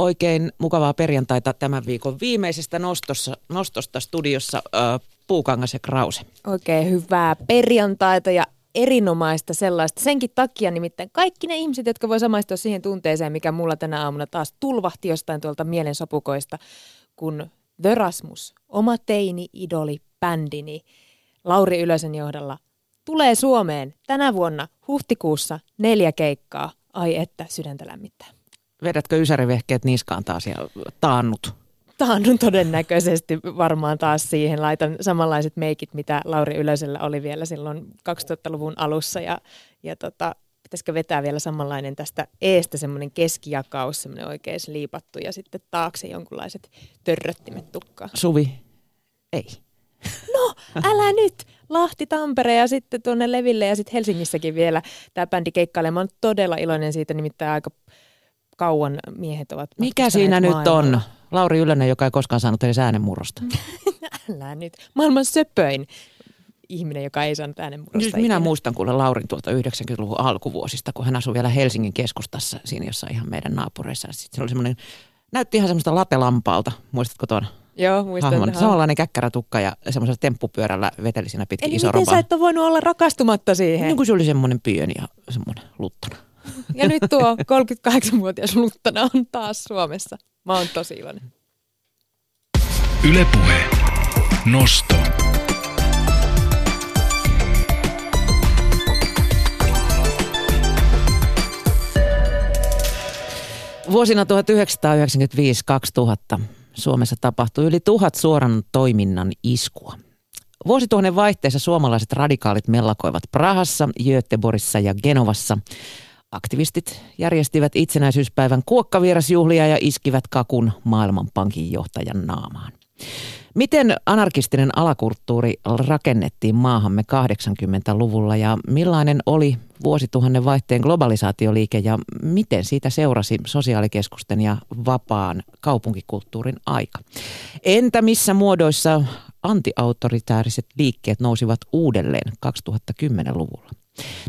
Oikein mukavaa perjantaita tämän viikon viimeisestä nostossa, nostosta studiossa äh, Puukangas ja Krause. Oikein hyvää perjantaita ja erinomaista sellaista. Senkin takia nimittäin kaikki ne ihmiset, jotka voi samaistua siihen tunteeseen, mikä mulla tänä aamuna taas tulvahti jostain tuolta mielensopukoista, kun The Rasmus, oma teini-idoli, bändini, Lauri Ylösen johdolla, tulee Suomeen tänä vuonna huhtikuussa neljä keikkaa. Ai että, sydäntä lämmittää. Vedätkö ysärivehkeet niskaan taas ja taannut? Taannun todennäköisesti varmaan taas siihen. Laitan samanlaiset meikit, mitä Lauri Ylösellä oli vielä silloin 2000-luvun alussa. Ja, ja tota, pitäisikö vetää vielä samanlainen tästä eestä semmoinen keskijakaus, semmoinen oikein liipattu ja sitten taakse jonkunlaiset törröttimet tukkaa. Suvi, ei. No, älä nyt! Lahti, Tampere ja sitten tuonne Leville ja sitten Helsingissäkin vielä tämä bändi keikkailee. Mä oon todella iloinen siitä, nimittäin aika kauan miehet ovat Mikä siinä maailmalla. nyt on? Lauri Ylönen, joka ei koskaan saanut edes äänenmurrosta. Älä nyt. Maailman söpöin ihminen, joka ei saanut äänenmurrosta. Nyt minä muistan kuule Laurin tuolta 90-luvun alkuvuosista, kun hän asui vielä Helsingin keskustassa, siinä jossain ihan meidän naapureissa. Sitten se oli semmoinen, näytti ihan semmoista latelampaalta, muistatko tuon? Joo, muistan. Hahmon. Samanlainen käkkärätukka ja semmoisella temppupyörällä veteli siinä pitkin Eli iso miten roba. sä et ole voinut olla rakastumatta siihen? Niin kuin se oli semmoinen pieni ja semmoinen luttana. Ja nyt tuo 38-vuotias luttana on taas Suomessa. Mä oon tosi iloinen. Ylepuhe. Nosto. Vuosina 1995-2000 Suomessa tapahtui yli tuhat suoran toiminnan iskua. Vuosituhannen vaihteessa suomalaiset radikaalit mellakoivat Prahassa, Göteborgissa ja Genovassa. Aktivistit järjestivät itsenäisyyspäivän kuokkavierasjuhlia ja iskivät kakun Maailmanpankin johtajan naamaan. Miten anarkistinen alakulttuuri rakennettiin maahamme 80-luvulla ja millainen oli vuosituhannen vaihteen globalisaatioliike ja miten siitä seurasi sosiaalikeskusten ja vapaan kaupunkikulttuurin aika? Entä missä muodoissa antiautoritääriset liikkeet nousivat uudelleen 2010-luvulla?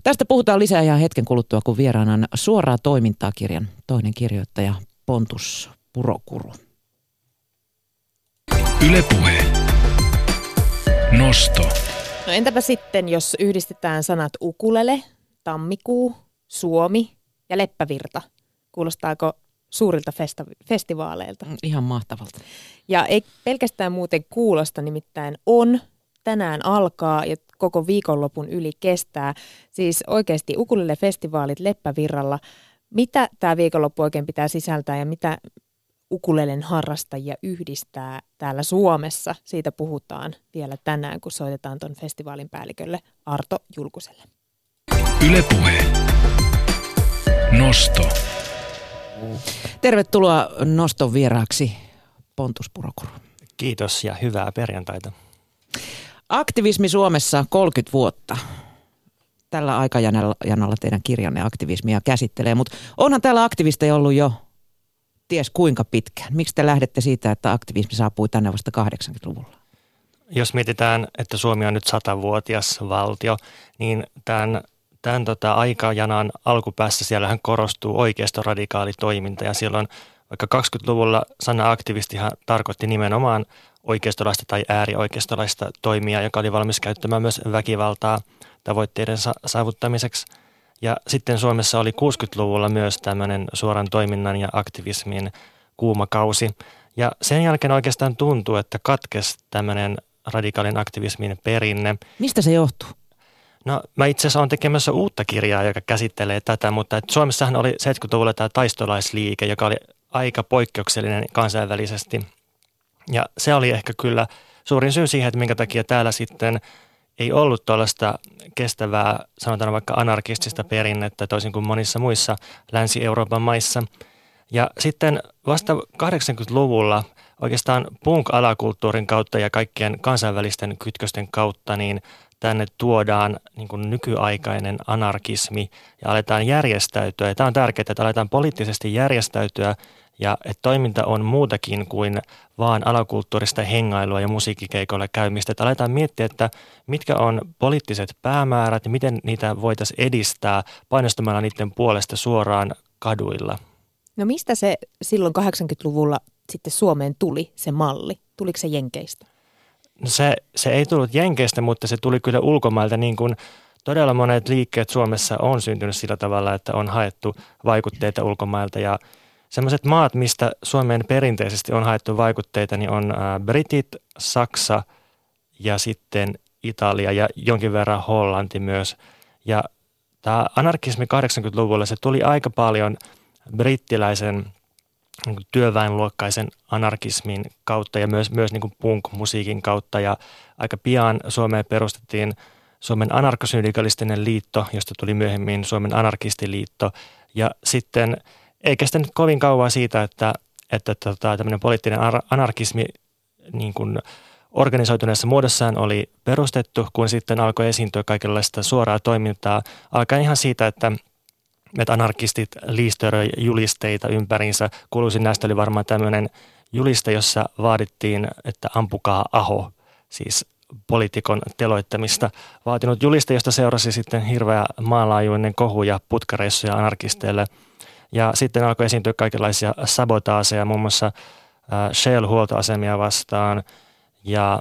Tästä puhutaan lisää ihan hetken kuluttua, kun vieraana on suoraa toimintaa kirjan toinen kirjoittaja Pontus Purokuru. Ylepuhe. Nosto. No entäpä sitten, jos yhdistetään sanat ukulele, tammikuu, Suomi ja leppävirta? Kuulostaako suurilta festa- festivaaleilta? Ihan mahtavalta. Ja ei pelkästään muuten kuulosta, nimittäin on. Tänään alkaa ja koko viikonlopun yli kestää. Siis oikeasti ukulele-festivaalit Leppävirralla. Mitä tämä viikonloppu oikein pitää sisältää ja mitä ukulelen harrastajia yhdistää täällä Suomessa. Siitä puhutaan vielä tänään, kun soitetaan tuon festivaalin päällikölle Arto Julkuselle. Ylepuhe. Nosto. Tervetuloa Noston vieraaksi Pontus Purokuru. Kiitos ja hyvää perjantaita. Aktivismi Suomessa 30 vuotta. Tällä aikajanalla teidän kirjanne aktivismia käsittelee, mutta onhan täällä aktivisteja ollut jo ties kuinka pitkään. Miksi te lähdette siitä, että aktivismi saapui tänne vasta 80-luvulla? Jos mietitään, että Suomi on nyt satavuotias valtio, niin tämän, tämän tota aikajanan alkupäässä siellähän korostuu oikeistoradikaali toiminta ja silloin vaikka 20-luvulla sana aktivistihan tarkoitti nimenomaan oikeistolaista tai äärioikeistolaista toimia, joka oli valmis käyttämään myös väkivaltaa tavoitteiden saavuttamiseksi – ja sitten Suomessa oli 60-luvulla myös tämmöinen suoran toiminnan ja aktivismin kuuma kausi. Ja sen jälkeen oikeastaan tuntuu, että katkesi tämmöinen radikaalin aktivismin perinne. Mistä se johtuu? No mä itse asiassa olen tekemässä uutta kirjaa, joka käsittelee tätä, mutta että Suomessahan oli 70-luvulla tämä taistolaisliike, joka oli aika poikkeuksellinen kansainvälisesti. Ja se oli ehkä kyllä suurin syy siihen, että minkä takia täällä sitten – ei ollut tuollaista kestävää, sanotaan vaikka anarkistista perinnettä toisin kuin monissa muissa Länsi-Euroopan maissa. Ja sitten vasta 80-luvulla oikeastaan punk-alakulttuurin kautta ja kaikkien kansainvälisten kytkösten kautta niin tänne tuodaan niin kuin nykyaikainen anarkismi ja aletaan järjestäytyä. Ja tämä on tärkeää, että aletaan poliittisesti järjestäytyä ja että toiminta on muutakin kuin vaan alakulttuurista hengailua ja musiikkikeikoilla käymistä. Että aletaan miettiä, että mitkä on poliittiset päämäärät ja miten niitä voitaisiin edistää painostamalla niiden puolesta suoraan kaduilla. No mistä se silloin 80-luvulla sitten Suomeen tuli, se malli? Tuliko se Jenkeistä? No se, se ei tullut Jenkeistä, mutta se tuli kyllä ulkomailta niin kuin todella monet liikkeet Suomessa on syntynyt sillä tavalla, että on haettu vaikutteita ulkomailta ja Sellaiset maat, mistä Suomeen perinteisesti on haettu vaikutteita, niin on Britit, Saksa ja sitten Italia ja jonkin verran Hollanti myös. Ja tämä anarkismi 80-luvulla, se tuli aika paljon brittiläisen niin työväenluokkaisen anarkismin kautta ja myös, myös niin punk-musiikin kautta. Ja aika pian Suomeen perustettiin Suomen anarkosyndikalistinen liitto, josta tuli myöhemmin Suomen anarkistiliitto. Ja sitten ei kestänyt kovin kauan siitä, että, että tota, tämmöinen poliittinen anarkismi niin kuin organisoituneessa muodossaan oli perustettu, kun sitten alkoi esiintyä kaikenlaista suoraa toimintaa. Alkaa ihan siitä, että että anarkistit liistöröi julisteita ympäriinsä. Kuuluisin näistä oli varmaan tämmöinen juliste, jossa vaadittiin, että ampukaa aho, siis poliitikon teloittamista. Vaatinut juliste, josta seurasi sitten hirveä maanlaajuinen kohu ja putkareissuja anarkisteille – ja sitten alkoi esiintyä kaikenlaisia sabotaaseja, muun muassa Shell-huoltoasemia vastaan ja,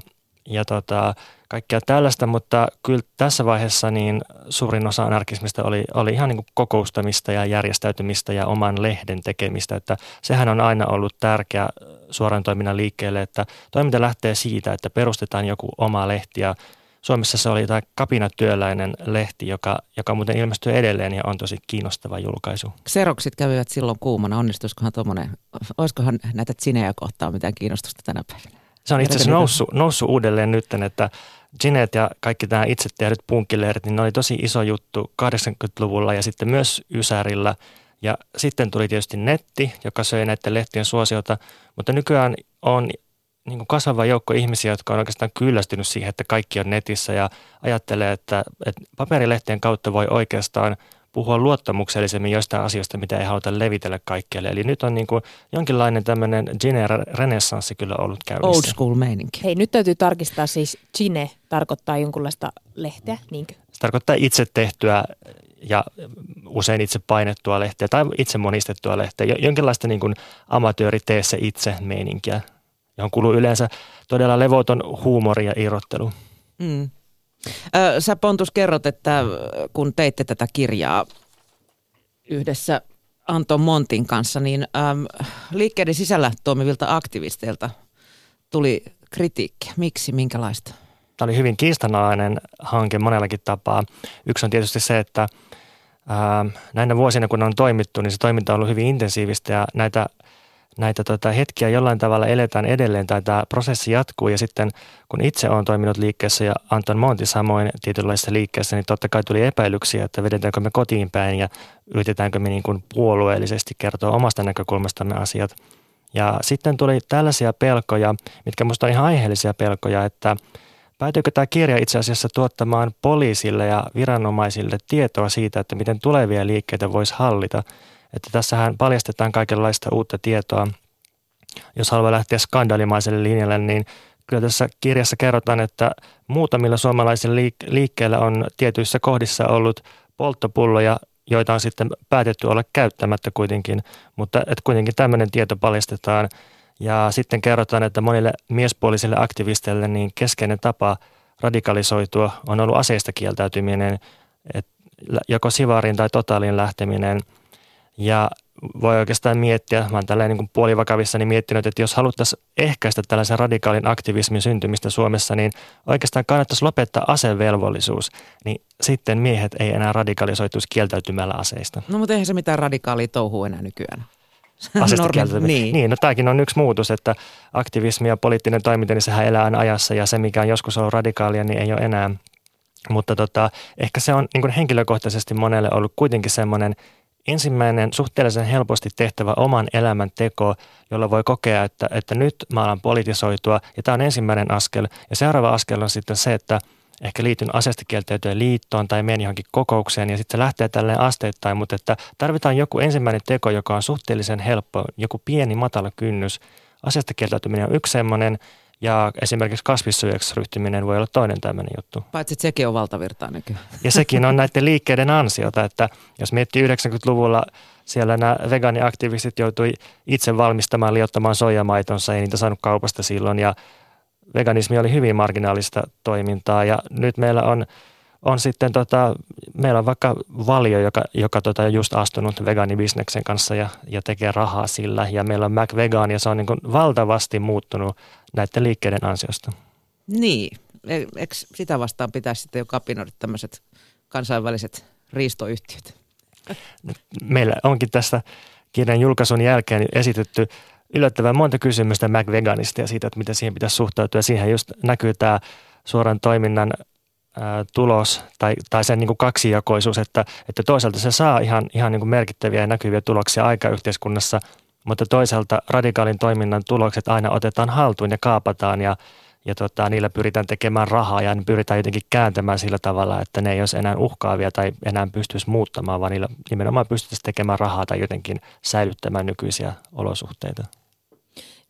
ja tota, kaikkea tällaista, mutta kyllä tässä vaiheessa niin suurin osa anarkismista oli, oli ihan niin kuin kokoustamista ja järjestäytymistä ja oman lehden tekemistä, että sehän on aina ollut tärkeä suoran toiminnan liikkeelle, että toiminta lähtee siitä, että perustetaan joku oma lehti ja Suomessa se oli tämä Kapinatyöläinen lehti, joka, joka muuten ilmestyy edelleen ja on tosi kiinnostava julkaisu. Xeroksit kävivät silloin kuumana. Onnistuisikohan tuommoinen, olisikohan näitä Ginejä kohtaa mitään kiinnostusta tänä päivänä? Se on itse asiassa noussut, noussut uudelleen nyt, että Ginet ja kaikki tämä itse tehdyt punkkilehdet, niin ne oli tosi iso juttu 80-luvulla ja sitten myös Ysärillä. Ja sitten tuli tietysti netti, joka söi näiden lehtien suosiota, mutta nykyään on niin kuin kasvava joukko ihmisiä, jotka on oikeastaan kyllästynyt siihen, että kaikki on netissä ja ajattelee, että, että paperilehtien kautta voi oikeastaan puhua luottamuksellisemmin jostain asioista, mitä ei haluta levitellä kaikkialle. Eli nyt on niin kuin jonkinlainen tämmöinen Gine-renessanssi kyllä ollut käynnissä. Old school meininki. Hei, nyt täytyy tarkistaa siis Gine tarkoittaa jonkunlaista lehteä, niinkö? Se tarkoittaa itse tehtyä ja usein itse painettua lehteä tai itse monistettua lehteä. Jonkinlaista niin kuin amatööri tee se itse meininkiä johon kuluu yleensä todella levoton huumori ja irrottelu. Mm. Sä Pontus kerrot, että kun teitte tätä kirjaa yhdessä Anton Montin kanssa, niin äm, liikkeiden sisällä toimivilta aktivisteilta tuli kritiikkiä. Miksi, minkälaista? Tämä oli hyvin kiistanalainen hanke monellakin tapaa. Yksi on tietysti se, että ää, näinä vuosina kun on toimittu, niin se toiminta on ollut hyvin intensiivistä ja näitä näitä tota, hetkiä jollain tavalla eletään edelleen tai tämä prosessi jatkuu ja sitten kun itse olen toiminut liikkeessä ja Anton Monti samoin tietynlaisessa liikkeessä, niin totta kai tuli epäilyksiä, että vedetäänkö me kotiin päin ja yritetäänkö me niin kuin puolueellisesti kertoa omasta näkökulmastamme asiat. Ja sitten tuli tällaisia pelkoja, mitkä minusta on ihan aiheellisia pelkoja, että päätyykö tämä kirja itse asiassa tuottamaan poliisille ja viranomaisille tietoa siitä, että miten tulevia liikkeitä voisi hallita – että tässähän paljastetaan kaikenlaista uutta tietoa. Jos haluaa lähteä skandalimaiselle linjalle, niin kyllä tässä kirjassa kerrotaan, että muutamilla suomalaisilla liik- liikkeillä on tietyissä kohdissa ollut polttopulloja, joita on sitten päätetty olla käyttämättä kuitenkin, mutta että kuitenkin tämmöinen tieto paljastetaan. Ja sitten kerrotaan, että monille miespuolisille aktivisteille niin keskeinen tapa radikalisoitua on ollut aseista kieltäytyminen, että joko sivariin tai totaaliin lähteminen – ja voi oikeastaan miettiä, mä oon tällä niin puolivakavissani miettinyt, että jos haluttaisiin ehkäistä tällaisen radikaalin aktivismin syntymistä Suomessa, niin oikeastaan kannattaisi lopettaa asevelvollisuus, niin sitten miehet ei enää radikalisoituisi kieltäytymällä aseista. No mutta eihän se mitään radikaalia touhua enää nykyään. Aseista niin. niin, no tämäkin on yksi muutos, että aktivismi ja poliittinen toiminta, niin sehän elää ajassa ja se, mikä on joskus ollut radikaalia, niin ei ole enää. Mutta tota, ehkä se on niin henkilökohtaisesti monelle ollut kuitenkin semmoinen – ensimmäinen suhteellisen helposti tehtävä oman elämän teko, jolla voi kokea, että, että nyt mä alan politisoitua ja tämä on ensimmäinen askel. Ja seuraava askel on sitten se, että ehkä liityn asestikieltäytyjen liittoon tai menen johonkin kokoukseen ja sitten se lähtee tälleen asteittain, mutta että tarvitaan joku ensimmäinen teko, joka on suhteellisen helppo, joku pieni matala kynnys. Asestikieltäytyminen on yksi semmoinen, ja esimerkiksi kasvissyöksi ryhtyminen voi olla toinen tämmöinen juttu. Paitsi että sekin on valtavirtaa Ja sekin on näiden liikkeiden ansiota, että jos miettii 90-luvulla siellä nämä vegaaniaktivistit joutui itse valmistamaan, liottamaan soijamaitonsa, ei niitä saanut kaupasta silloin ja veganismi oli hyvin marginaalista toimintaa ja nyt meillä on, on sitten tota, meillä on vaikka Valio, joka, joka tota just astunut vegaanibisneksen kanssa ja, ja tekee rahaa sillä ja meillä on Mac Vegan ja se on niin valtavasti muuttunut näiden liikkeiden ansiosta. Niin, eikö sitä vastaan pitäisi sitten jo kapinoida tämmöiset kansainväliset riistoyhtiöt? Meillä onkin tässä kirjan julkaisun jälkeen esitetty yllättävän monta kysymystä McVeganista ja siitä, että miten siihen pitäisi suhtautua. Siihen just näkyy tämä suoran toiminnan ää, tulos tai, tai sen niin kuin kaksijakoisuus, että, että toisaalta se saa ihan, ihan niin kuin merkittäviä ja näkyviä tuloksia aikayhteiskunnassa, mutta toisaalta radikaalin toiminnan tulokset aina otetaan haltuun ja kaapataan ja ja tota, niillä pyritään tekemään rahaa ja ne pyritään jotenkin kääntämään sillä tavalla, että ne ei olisi enää uhkaavia tai enää pystyisi muuttamaan, vaan niillä nimenomaan pystyttäisiin tekemään rahaa tai jotenkin säilyttämään nykyisiä olosuhteita.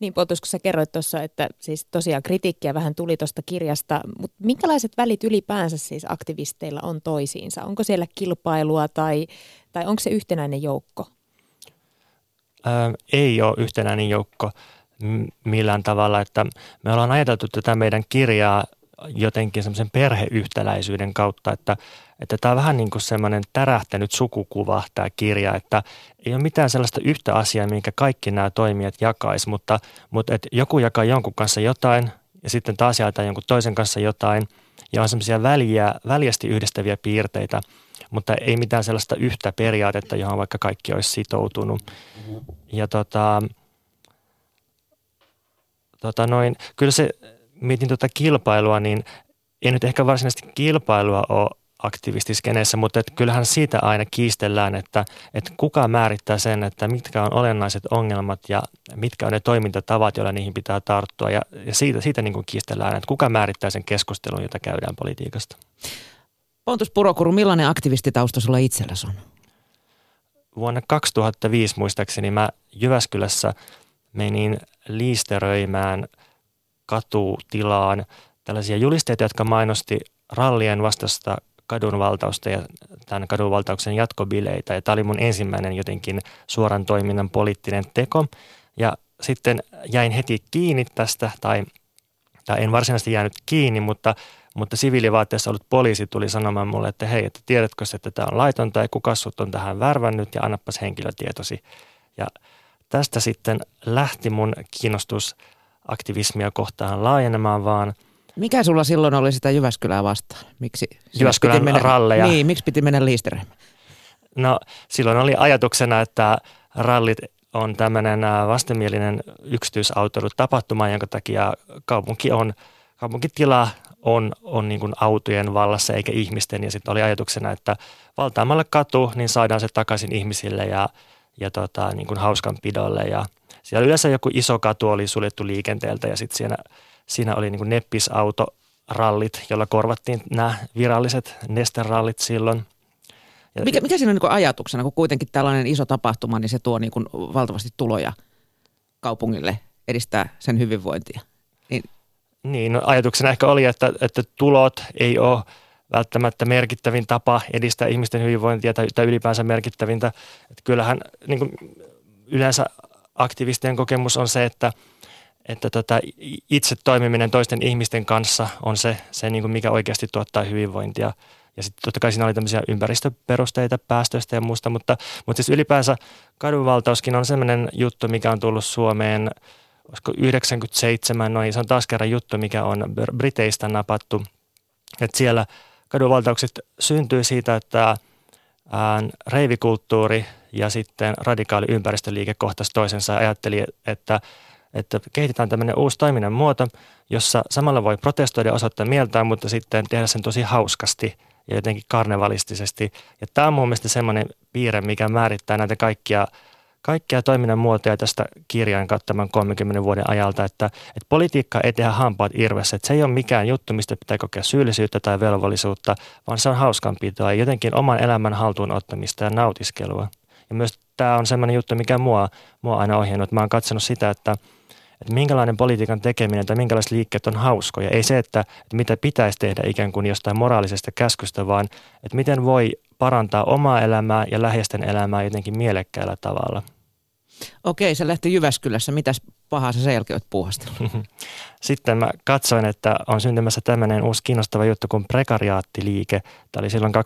Niin Pontus, kun sä kerroit tuossa, että siis tosiaan kritiikkiä vähän tuli tuosta kirjasta, mutta minkälaiset välit ylipäänsä siis aktivisteilla on toisiinsa? Onko siellä kilpailua tai, tai onko se yhtenäinen joukko? Ei ole yhtenäinen joukko millään tavalla, että me ollaan ajateltu tätä meidän kirjaa jotenkin semmoisen perheyhtäläisyyden kautta, että, että tämä on vähän niin kuin semmoinen tärähtänyt sukukuva tämä kirja, että ei ole mitään sellaista yhtä asiaa, minkä kaikki nämä toimijat jakais, mutta, mutta että joku jakaa jonkun kanssa jotain ja sitten taas jaetaan jonkun toisen kanssa jotain ja on semmoisia väliä, väljästi yhdistäviä piirteitä, mutta ei mitään sellaista yhtä periaatetta, johon vaikka kaikki olisi sitoutunut. Ja tota, tota noin, kyllä se, mietin tuota kilpailua, niin ei nyt ehkä varsinaisesti kilpailua ole aktivistiskeneessä, mutta että kyllähän siitä aina kiistellään, että, että kuka määrittää sen, että mitkä on olennaiset ongelmat ja mitkä on ne toimintatavat, joilla niihin pitää tarttua. Ja, ja siitä, siitä niin kuin kiistellään, että kuka määrittää sen keskustelun, jota käydään politiikasta. Pontus Purokuru, millainen aktivistitausta sulla itselläsi on? Vuonna 2005 muistaakseni mä Jyväskylässä menin liisteröimään katutilaan tällaisia julisteita, jotka mainosti rallien vastasta kadunvaltausta ja tämän kadunvaltauksen jatkobileitä. Ja tämä oli mun ensimmäinen jotenkin suoran toiminnan poliittinen teko. Ja sitten jäin heti kiinni tästä, tai, tai en varsinaisesti jäänyt kiinni, mutta, mutta siviilivaatteessa ollut poliisi tuli sanomaan mulle, että hei, että tiedätkö että tämä on laitonta ja kuka sut on tähän värvännyt ja annapas henkilötietosi. Ja tästä sitten lähti mun kiinnostus aktivismia kohtaan laajenemaan vaan. Mikä sulla silloin oli sitä Jyväskylää vastaan? Miksi Jyväskylän piti mennä, ralleja. Niin, miksi piti mennä liisteröimään? No silloin oli ajatuksena, että rallit on tämmöinen vastenmielinen tapahtuma, jonka takia kaupunki on, kaupunkitila on, on niin kuin autojen vallassa eikä ihmisten. Ja sitten oli ajatuksena, että valtaamalla katu, niin saadaan se takaisin ihmisille ja ja tota, niin kuin hauskanpidolle. Ja siellä yleensä joku iso katu oli suljettu liikenteeltä ja sitten siinä, siinä oli niin kuin neppisautorallit, jolla korvattiin nämä viralliset nesterallit silloin. Mikä, mikä siinä on niin ajatuksena, kun kuitenkin tällainen iso tapahtuma, niin se tuo niin valtavasti tuloja kaupungille, edistää sen hyvinvointia? Niin, no ajatuksena ehkä oli, että, että tulot ei ole – välttämättä merkittävin tapa edistää ihmisten hyvinvointia tai, tai ylipäänsä merkittävintä. Että kyllähän niin kuin yleensä aktivistien kokemus on se, että, että tota, itse toimiminen toisten ihmisten kanssa on se, se niin kuin mikä oikeasti tuottaa hyvinvointia. Ja sitten totta kai siinä oli tämmöisiä ympäristöperusteita päästöistä ja muusta, mutta, mutta siis ylipäänsä kadunvaltauskin on sellainen juttu, mikä on tullut Suomeen, olisiko 97, noin se on taas kerran juttu, mikä on Briteistä napattu. Että siellä – kadunvaltaukset syntyy siitä, että reivikulttuuri ja sitten radikaali ympäristöliike kohtasi toisensa ja ajatteli, että, että kehitetään tämmöinen uusi toiminnan muoto, jossa samalla voi protestoida ja osoittaa mieltään, mutta sitten tehdä sen tosi hauskasti ja jotenkin karnevalistisesti. Ja tämä on mun mielestä semmoinen piirre, mikä määrittää näitä kaikkia – kaikkia toiminnan muotoja tästä kirjan kattaman 30 vuoden ajalta, että, että politiikka ei tehdä hampaat irvessä, että se ei ole mikään juttu, mistä pitää kokea syyllisyyttä tai velvollisuutta, vaan se on hauskanpitoa ja jotenkin oman elämän haltuun ottamista ja nautiskelua. Ja myös tämä on sellainen juttu, mikä mua, mua aina ohjannut. Mä oon katsonut sitä, että, että minkälainen politiikan tekeminen tai minkälaiset liikkeet on hauskoja. Ei se, että, että mitä pitäisi tehdä ikään kuin jostain moraalisesta käskystä, vaan että miten voi parantaa omaa elämää ja läheisten elämää jotenkin mielekkäällä tavalla. Okei, se lähti Jyväskylässä. Mitäs pahaa sä sen jälkeen oot puuhastellut? Sitten mä katsoin, että on syntymässä tämmöinen uusi kiinnostava juttu kuin prekariaattiliike. Tämä oli silloin 2005-2006.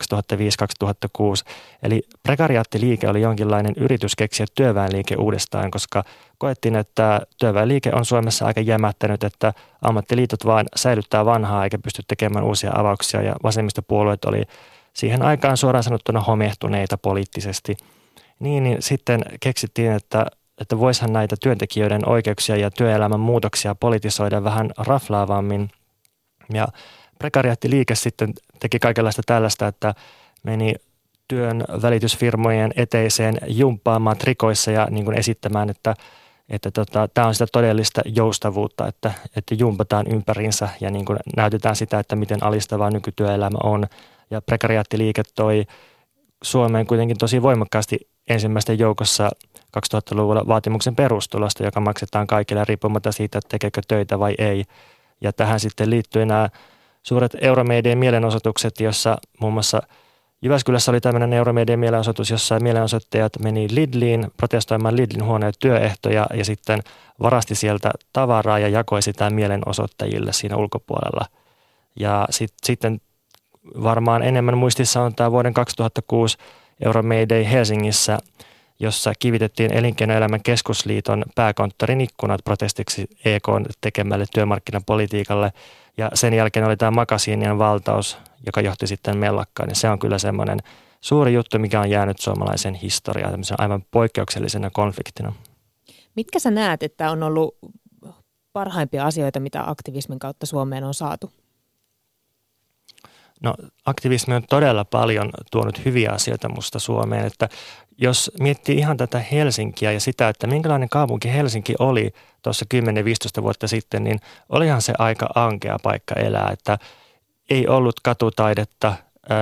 Eli prekariaattiliike oli jonkinlainen yritys keksiä työväenliike uudestaan, koska koettiin, että työväenliike on Suomessa aika jämättänyt, että ammattiliitot vain säilyttää vanhaa eikä pysty tekemään uusia avauksia ja vasemmistopuolueet oli siihen aikaan suoraan sanottuna homehtuneita poliittisesti. Niin, niin sitten keksittiin, että että voisihan näitä työntekijöiden oikeuksia ja työelämän muutoksia politisoida vähän raflaavammin. Ja prekariaattiliike sitten teki kaikenlaista tällaista, että meni työn välitysfirmojen eteiseen jumppaamaan trikoissa ja niin kuin esittämään, että että tota, tämä on sitä todellista joustavuutta, että, että jumpataan ympärinsä ja niin kuin näytetään sitä, että miten alistavaa nykytyöelämä on. Ja prekariaattiliike toi Suomeen kuitenkin tosi voimakkaasti ensimmäisten joukossa 2000-luvulla vaatimuksen perustulosta, joka maksetaan kaikille riippumatta siitä, tekeekö töitä vai ei. Ja tähän sitten liittyy nämä suuret Euromedian mielenosoitukset, jossa muun muassa Jyväskylässä oli tämmöinen Euromedian mielenosoitus, jossa mielenosoittajat meni Lidliin protestoimaan Lidlin huoneen työehtoja ja sitten varasti sieltä tavaraa ja jakoi sitä mielenosoittajille siinä ulkopuolella. Ja sit, sitten varmaan enemmän muistissa on tämä vuoden 2006 Euromedian Helsingissä – jossa kivitettiin Elinkeinoelämän keskusliiton pääkonttorin ikkunat protestiksi EK tekemälle työmarkkinapolitiikalle. Ja sen jälkeen oli tämä makasiinien valtaus, joka johti sitten mellakkaan. Ja se on kyllä semmoinen suuri juttu, mikä on jäänyt suomalaisen historiaan tämmöisen aivan poikkeuksellisena konfliktina. Mitkä sä näet, että on ollut parhaimpia asioita, mitä aktivismin kautta Suomeen on saatu? No aktivismi on todella paljon tuonut hyviä asioita musta Suomeen, että jos miettii ihan tätä Helsinkiä ja sitä, että minkälainen kaupunki Helsinki oli tuossa 10-15 vuotta sitten, niin olihan se aika ankea paikka elää, että ei ollut katutaidetta,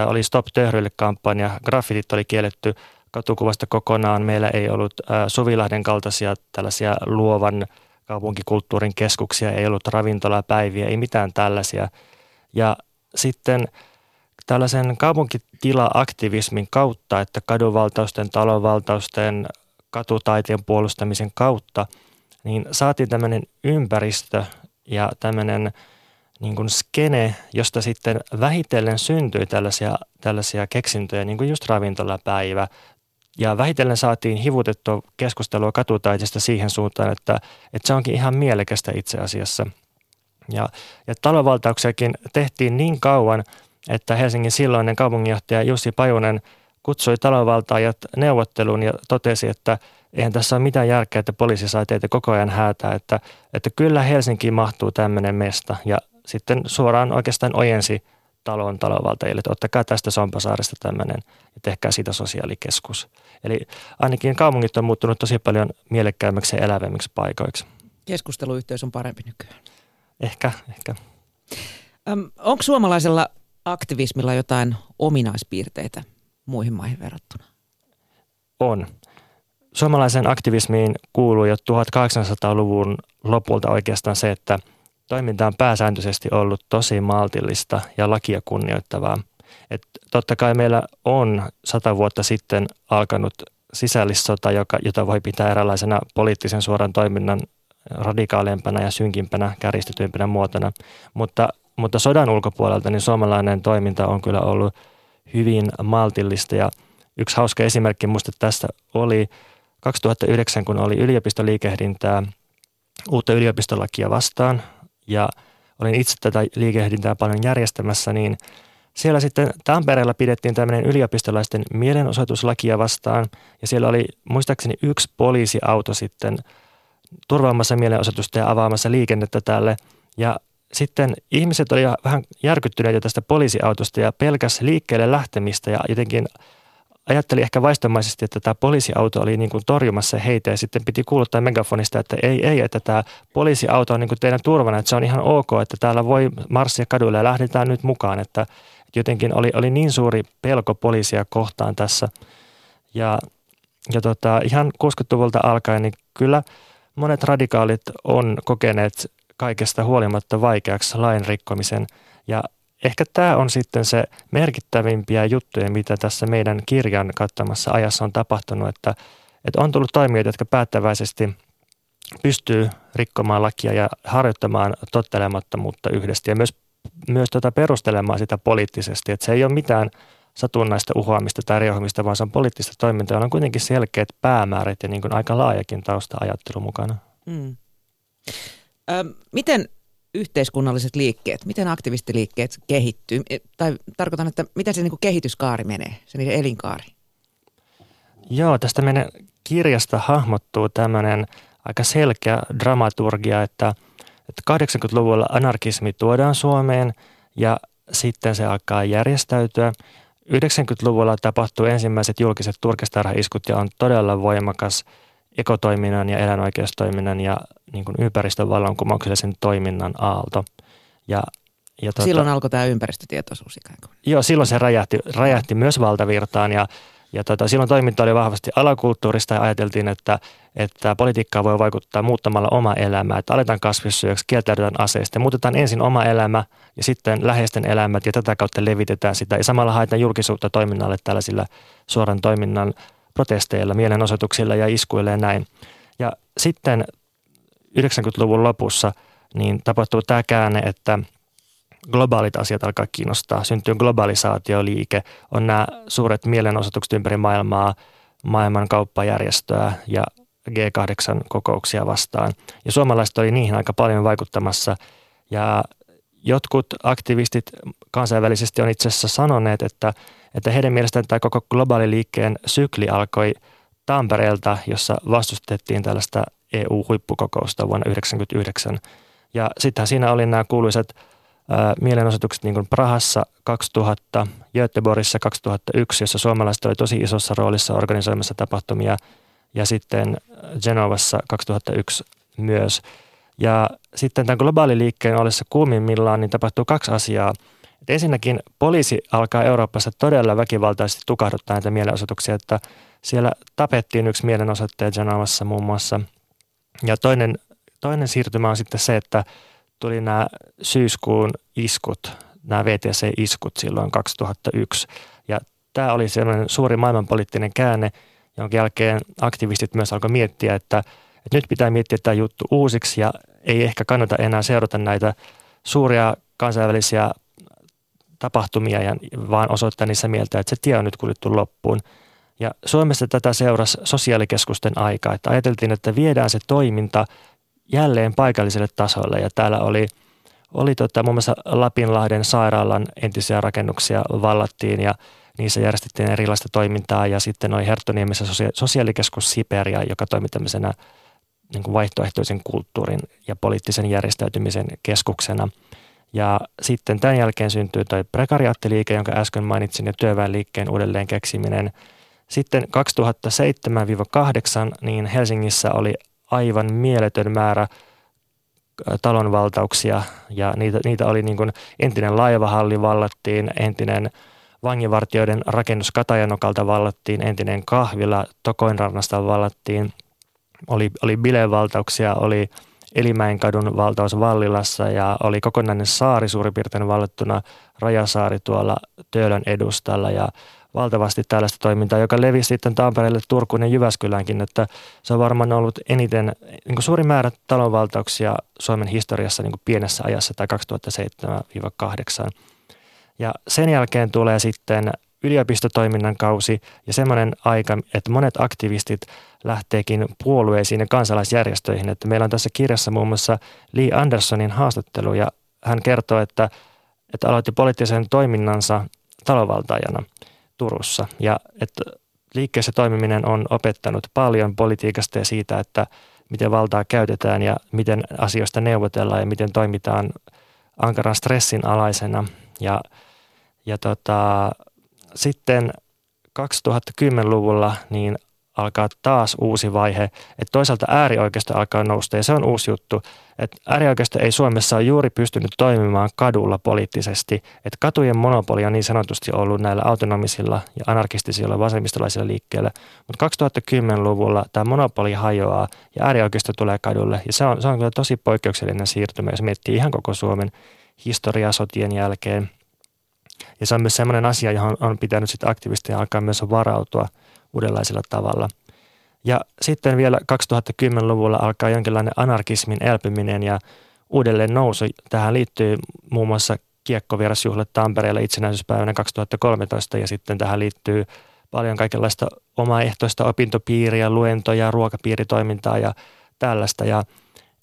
oli Stop Töhrylle kampanja, graffitit oli kielletty katukuvasta kokonaan, meillä ei ollut Suvilahden kaltaisia tällaisia luovan kaupunkikulttuurin keskuksia, ei ollut ravintolapäiviä, ei mitään tällaisia. Ja sitten tällaisen kaupunkitila-aktivismin kautta, että kadunvaltausten, talonvaltausten, katutaiteen puolustamisen kautta, niin saatiin tämmöinen ympäristö ja tämmöinen niin kuin skene, josta sitten vähitellen syntyi tällaisia, tällaisia keksintöjä, niin kuin just ravintolapäivä. Ja vähitellen saatiin hivutettua keskustelua katutaiteesta siihen suuntaan, että, että se onkin ihan mielekästä itse asiassa. Ja, ja talonvaltauksiakin tehtiin niin kauan, että Helsingin silloinen kaupunginjohtaja Jussi Pajunen kutsui talonvaltaajat neuvotteluun ja totesi, että eihän tässä ole mitään järkeä, että poliisi saa teitä koko ajan häätää, että, että kyllä Helsinkiin mahtuu tämmöinen mesta. Ja sitten suoraan oikeastaan ojensi talon talonvaltajille, että ottakaa tästä Sompasaaresta tämmöinen ja tehkää siitä sosiaalikeskus. Eli ainakin kaupungit on muuttunut tosi paljon mielekkäimmiksi ja elävämmiksi paikoiksi. Keskusteluyhteys on parempi nykyään. Ehkä, ehkä. Öm, onko suomalaisella aktivismilla jotain ominaispiirteitä muihin maihin verrattuna? On. Suomalaisen aktivismiin kuuluu jo 1800-luvun lopulta oikeastaan se, että toiminta on pääsääntöisesti ollut tosi maltillista ja lakia kunnioittavaa. Et totta kai meillä on sata vuotta sitten alkanut sisällissota, joka, jota voi pitää eräänlaisena poliittisen suoran toiminnan radikaalimpana ja synkimpänä, kärjistetyimpänä muotona. Mutta mutta sodan ulkopuolelta niin suomalainen toiminta on kyllä ollut hyvin maltillista. Ja yksi hauska esimerkki minusta tästä oli 2009, kun oli yliopistoliikehdintää uutta yliopistolakia vastaan. Ja olin itse tätä liikehdintää paljon järjestämässä, niin siellä sitten Tampereella pidettiin tämmöinen yliopistolaisten mielenosoituslakia vastaan. Ja siellä oli muistaakseni yksi poliisiauto sitten turvaamassa mielenosoitusta ja avaamassa liikennettä tälle. Ja sitten ihmiset olivat vähän järkyttyneitä tästä poliisiautosta ja pelkäs liikkeelle lähtemistä ja jotenkin ajatteli ehkä vaistomaisesti, että tämä poliisiauto oli niin kuin torjumassa heitä ja sitten piti kuuluttaa megafonista, että ei, ei, että tämä poliisiauto on niin kuin teidän turvana, että se on ihan ok, että täällä voi marssia kaduille ja lähdetään nyt mukaan, että jotenkin oli, oli niin suuri pelko poliisia kohtaan tässä. Ja, ja tota, ihan 60-luvulta alkaen, niin kyllä monet radikaalit on kokeneet kaikesta huolimatta vaikeaksi lain rikkomisen. Ja ehkä tämä on sitten se merkittävimpiä juttuja, mitä tässä meidän kirjan kattamassa ajassa on tapahtunut, että, että on tullut toimijoita, jotka päättäväisesti pystyy rikkomaan lakia ja harjoittamaan tottelemattomuutta yhdessä ja myös, myös tota perustelemaan sitä poliittisesti, että se ei ole mitään satunnaista uhoamista tai riehoamista, vaan se on poliittista toimintaa, on kuitenkin selkeät päämäärät ja niin kuin aika laajakin tausta-ajattelu mukana. Mm. Miten yhteiskunnalliset liikkeet, miten aktivistiliikkeet kehittyy? E, tai tarkoitan, että miten se niin kehityskaari menee, se niiden elinkaari? Joo, tästä meidän kirjasta hahmottuu tämmöinen aika selkeä dramaturgia, että, että 80-luvulla anarkismi tuodaan Suomeen ja sitten se alkaa järjestäytyä. 90-luvulla tapahtuu ensimmäiset julkiset turkistarhaiskut ja on todella voimakas ekotoiminnan ja eläinoikeustoiminnan ja niin kuin ympäristön vallankumouksellisen toiminnan aalto. Ja, ja tuota, silloin alkoi tämä ympäristötietoisuus ikään kuin. Joo, silloin se räjähti, räjähti myös valtavirtaan ja, ja tota, silloin toiminta oli vahvasti alakulttuurista ja ajateltiin, että, että politiikkaa voi vaikuttaa muuttamalla oma elämää, että aletaan kasvissyöksi, kieltäydytään aseista muutetaan ensin oma elämä ja sitten läheisten elämät ja tätä kautta levitetään sitä ja samalla haetaan julkisuutta toiminnalle tällaisilla suoran toiminnan protesteilla, mielenosoituksilla ja iskuilla ja näin. Ja sitten 90-luvun lopussa niin tapahtuu tämä käänne, että globaalit asiat alkaa kiinnostaa. Syntyy globalisaatioliike, on nämä suuret mielenosoitukset ympäri maailmaa, maailman kauppajärjestöä ja G8-kokouksia vastaan. Ja suomalaiset oli niihin aika paljon vaikuttamassa ja jotkut aktivistit kansainvälisesti on itse asiassa sanoneet, että, että heidän mielestään tämä koko globaali liikkeen sykli alkoi Tampereelta, jossa vastustettiin tällaista EU-huippukokousta vuonna 1999. Ja sittenhän siinä oli nämä kuuluisat mielenosoitukset niin kuin Prahassa 2000, Göteborgissa 2001, jossa suomalaiset oli tosi isossa roolissa organisoimassa tapahtumia, ja sitten Genovassa 2001 myös. Ja sitten tämän globaaliliikkeen ollessa kuumimmillaan, niin tapahtuu kaksi asiaa. Et ensinnäkin poliisi alkaa Euroopassa todella väkivaltaisesti tukahduttaa näitä mielenosoituksia, että siellä tapettiin yksi mielenosoittaja Genovassa muun muassa. Ja toinen, toinen siirtymä on sitten se, että tuli nämä syyskuun iskut, nämä VTC-iskut silloin 2001. Ja tämä oli sellainen suuri maailmanpoliittinen käänne, jonka jälkeen aktivistit myös alkoi miettiä, että, että nyt pitää miettiä tämä juttu uusiksi ja ei ehkä kannata enää seurata näitä suuria kansainvälisiä tapahtumia, ja vaan osoittaa niissä mieltä, että se tie on nyt kuljettu loppuun. Ja Suomessa tätä seurasi sosiaalikeskusten aika, että ajateltiin, että viedään se toiminta jälleen paikalliselle tasolle ja täällä oli, oli tota, muun muassa Lapinlahden sairaalan entisiä rakennuksia vallattiin ja niissä järjestettiin erilaista toimintaa ja sitten oli Herttoniemessä sosiaalikeskus Siperia, joka toimi tämmöisenä niin kuin vaihtoehtoisen kulttuurin ja poliittisen järjestäytymisen keskuksena. Ja sitten tämän jälkeen syntyy tuo prekariaattiliike, jonka äsken mainitsin, ja työväenliikkeen uudelleen keksiminen. Sitten 2007-2008 niin Helsingissä oli aivan mieletön määrä talonvaltauksia ja niitä, niitä oli niin kuin entinen laivahalli vallattiin, entinen vanginvartijoiden rakennus Katajanokalta vallattiin, entinen kahvila Tokoinrannasta vallattiin, oli, oli bilevaltauksia, oli Elimäenkadun valtaus Vallilassa ja oli kokonainen saari suurin piirtein vallattuna Rajasaari tuolla Töölön edustalla ja valtavasti tällaista toimintaa, joka levisi sitten Tampereelle, Turkuun ja Jyväskyläänkin, että se on varmaan ollut eniten, niin kuin suuri määrä talonvaltauksia Suomen historiassa niin kuin pienessä ajassa tai 2007-2008. Ja sen jälkeen tulee sitten yliopistotoiminnan kausi ja semmoinen aika, että monet aktivistit lähteekin puolueisiin ja kansalaisjärjestöihin. Että meillä on tässä kirjassa muun muassa Lee Andersonin haastattelu ja hän kertoo, että, että aloitti poliittisen toiminnansa talovaltajana Turussa ja että liikkeessä toimiminen on opettanut paljon politiikasta ja siitä, että miten valtaa käytetään ja miten asioista neuvotellaan ja miten toimitaan ankaran stressin alaisena. Ja, ja tota, sitten 2010-luvulla niin alkaa taas uusi vaihe, että toisaalta äärioikeisto alkaa nousta ja se on uusi juttu, että äärioikeisto ei Suomessa ole juuri pystynyt toimimaan kadulla poliittisesti, että katujen monopoli on niin sanotusti ollut näillä autonomisilla ja anarkistisilla vasemmistolaisilla liikkeillä, mutta 2010-luvulla tämä monopoli hajoaa ja äärioikeisto tulee kadulle ja se on, se on kyllä tosi poikkeuksellinen siirtymä, jos miettii ihan koko Suomen historiaa sotien jälkeen – Ja se on myös sellainen asia, johon on pitänyt sitten aktivisteja alkaa myös varautua uudenlaisella tavalla. Ja sitten vielä 2010-luvulla alkaa jonkinlainen anarkismin elpyminen ja uudelleen nousu. Tähän liittyy muun muassa kiekkovierasjuhlat Tampereella itsenäisyyspäivänä 2013 ja sitten tähän liittyy paljon kaikenlaista omaehtoista opintopiiriä, luentoja, ruokapiiritoimintaa ja tällaista. Ja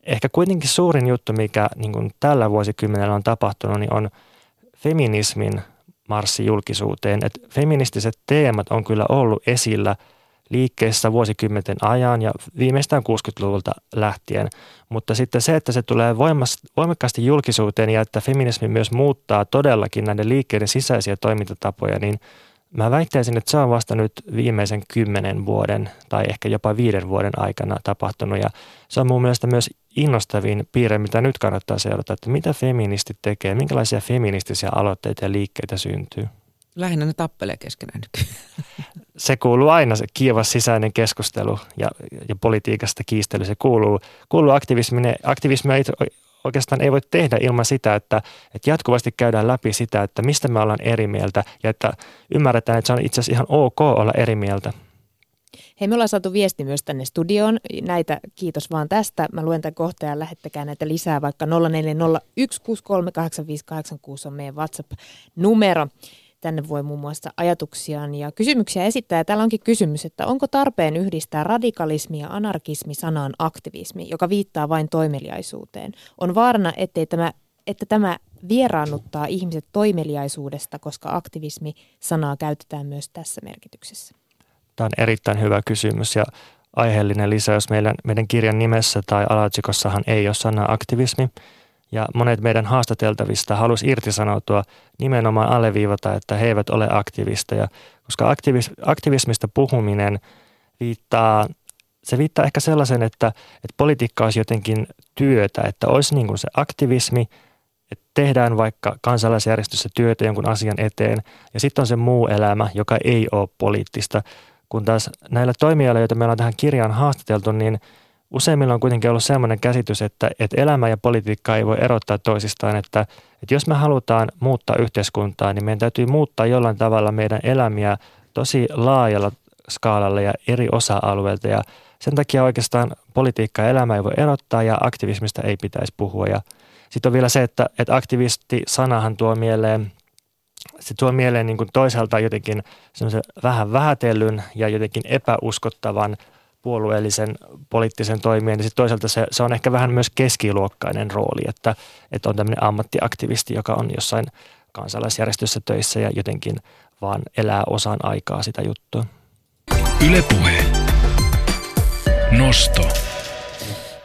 ehkä kuitenkin suurin juttu, mikä niin tällä vuosikymmenellä on tapahtunut, niin on feminismin marssi julkisuuteen. Et feministiset teemat on kyllä ollut esillä liikkeessä vuosikymmenten ajan ja viimeistään 60-luvulta lähtien. Mutta sitten se, että se tulee voimakkaasti julkisuuteen ja että feminismi myös muuttaa todellakin näiden liikkeiden sisäisiä toimintatapoja, niin Mä väittäisin, että se on vasta nyt viimeisen kymmenen vuoden tai ehkä jopa viiden vuoden aikana tapahtunut ja se on mun mielestä myös innostavin piirre, mitä nyt kannattaa seurata, että mitä feministit tekee, minkälaisia feministisiä aloitteita ja liikkeitä syntyy. Lähinnä ne tappelee keskenään Se kuuluu aina se kiivas sisäinen keskustelu ja, ja politiikasta kiistely. Se kuuluu, kuuluu aktivismille. Aktivismia oikeastaan ei voi tehdä ilman sitä, että, että jatkuvasti käydään läpi sitä, että mistä me ollaan eri mieltä ja että ymmärretään, että se on itse asiassa ihan ok olla eri mieltä. Hei, me ollaan saatu viesti myös tänne studioon. Näitä kiitos vaan tästä. Mä luen tämän kohtaan ja lähettäkää näitä lisää, vaikka 0401638586 on meidän WhatsApp-numero. Tänne voi muun muassa ajatuksiaan ja kysymyksiä esittää. Ja täällä onkin kysymys, että onko tarpeen yhdistää radikalismi ja anarkismi sanaan aktivismi, joka viittaa vain toimeliaisuuteen. On vaarana, ettei tämä, että tämä vieraannuttaa ihmiset toimeliaisuudesta, koska aktivismi-sanaa käytetään myös tässä merkityksessä. Tämä on erittäin hyvä kysymys ja aiheellinen lisäys. Meidän, meidän kirjan nimessä tai alatsikossahan ei ole sana aktivismi, ja monet meidän haastateltavista halusi irtisanoutua nimenomaan alleviivata, että he eivät ole aktivisteja, koska aktivis, aktivismista puhuminen viittaa, se viittaa ehkä sellaisen, että, että politiikka olisi jotenkin työtä, että olisi niin kuin se aktivismi, että tehdään vaikka kansalaisjärjestössä työtä jonkun asian eteen ja sitten on se muu elämä, joka ei ole poliittista. Kun taas näillä toimijoilla, joita meillä on tähän kirjaan haastateltu, niin – useimmilla on kuitenkin ollut sellainen käsitys, että, että elämä ja politiikka ei voi erottaa toisistaan, että, että jos me halutaan muuttaa yhteiskuntaa, niin meidän täytyy muuttaa jollain tavalla meidän elämiä tosi laajalla skaalalla ja eri osa-alueilta ja sen takia oikeastaan politiikka ja elämä ei voi erottaa ja aktivismista ei pitäisi puhua. Ja sitten on vielä se, että, että aktivisti-sanahan tuo mieleen, se tuo mieleen niin kuin toisaalta jotenkin semmoisen vähän vähätellyn ja jotenkin epäuskottavan – puolueellisen poliittisen toimien, niin sitten toisaalta se, se on ehkä vähän myös keskiluokkainen rooli, että, että on tämmöinen ammattiaktivisti, joka on jossain kansalaisjärjestössä töissä ja jotenkin vaan elää osan aikaa sitä juttua. Ylepuhe. Nosto.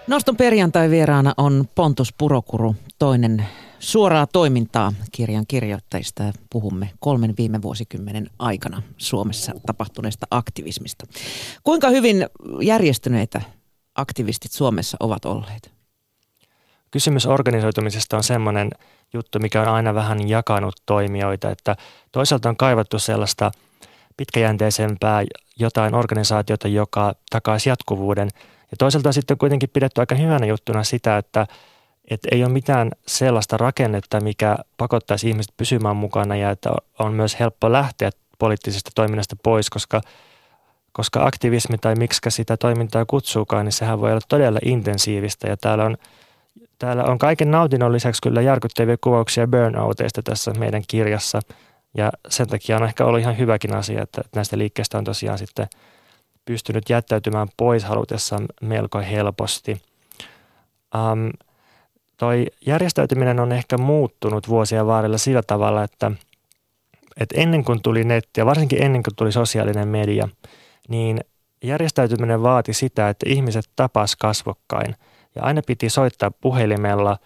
Noston perjantai vieraana on Pontus Purokuru, toinen suoraa toimintaa kirjan kirjoittajista puhumme kolmen viime vuosikymmenen aikana Suomessa tapahtuneesta aktivismista. Kuinka hyvin järjestyneitä aktivistit Suomessa ovat olleet? Kysymys organisoitumisesta on semmoinen juttu, mikä on aina vähän jakanut toimijoita, että toisaalta on kaivattu sellaista pitkäjänteisempää jotain organisaatiota, joka takaisi jatkuvuuden. Ja toisaalta on sitten kuitenkin pidetty aika hyvänä juttuna sitä, että että ei ole mitään sellaista rakennetta, mikä pakottaisi ihmiset pysymään mukana ja että on myös helppo lähteä poliittisesta toiminnasta pois, koska, koska aktivismi tai miksi sitä toimintaa kutsuukaan, niin sehän voi olla todella intensiivistä ja täällä on, täällä on kaiken nautinnon lisäksi kyllä järkyttäviä kuvauksia burnouteista tässä meidän kirjassa ja sen takia on ehkä ollut ihan hyväkin asia, että näistä liikkeistä on tosiaan sitten pystynyt jättäytymään pois halutessaan melko helposti. Um, toi järjestäytyminen on ehkä muuttunut vuosien varrella sillä tavalla, että, että ennen kuin tuli netti ja varsinkin ennen kuin tuli sosiaalinen media, niin järjestäytyminen vaati sitä, että ihmiset tapas kasvokkain ja aina piti soittaa puhelimella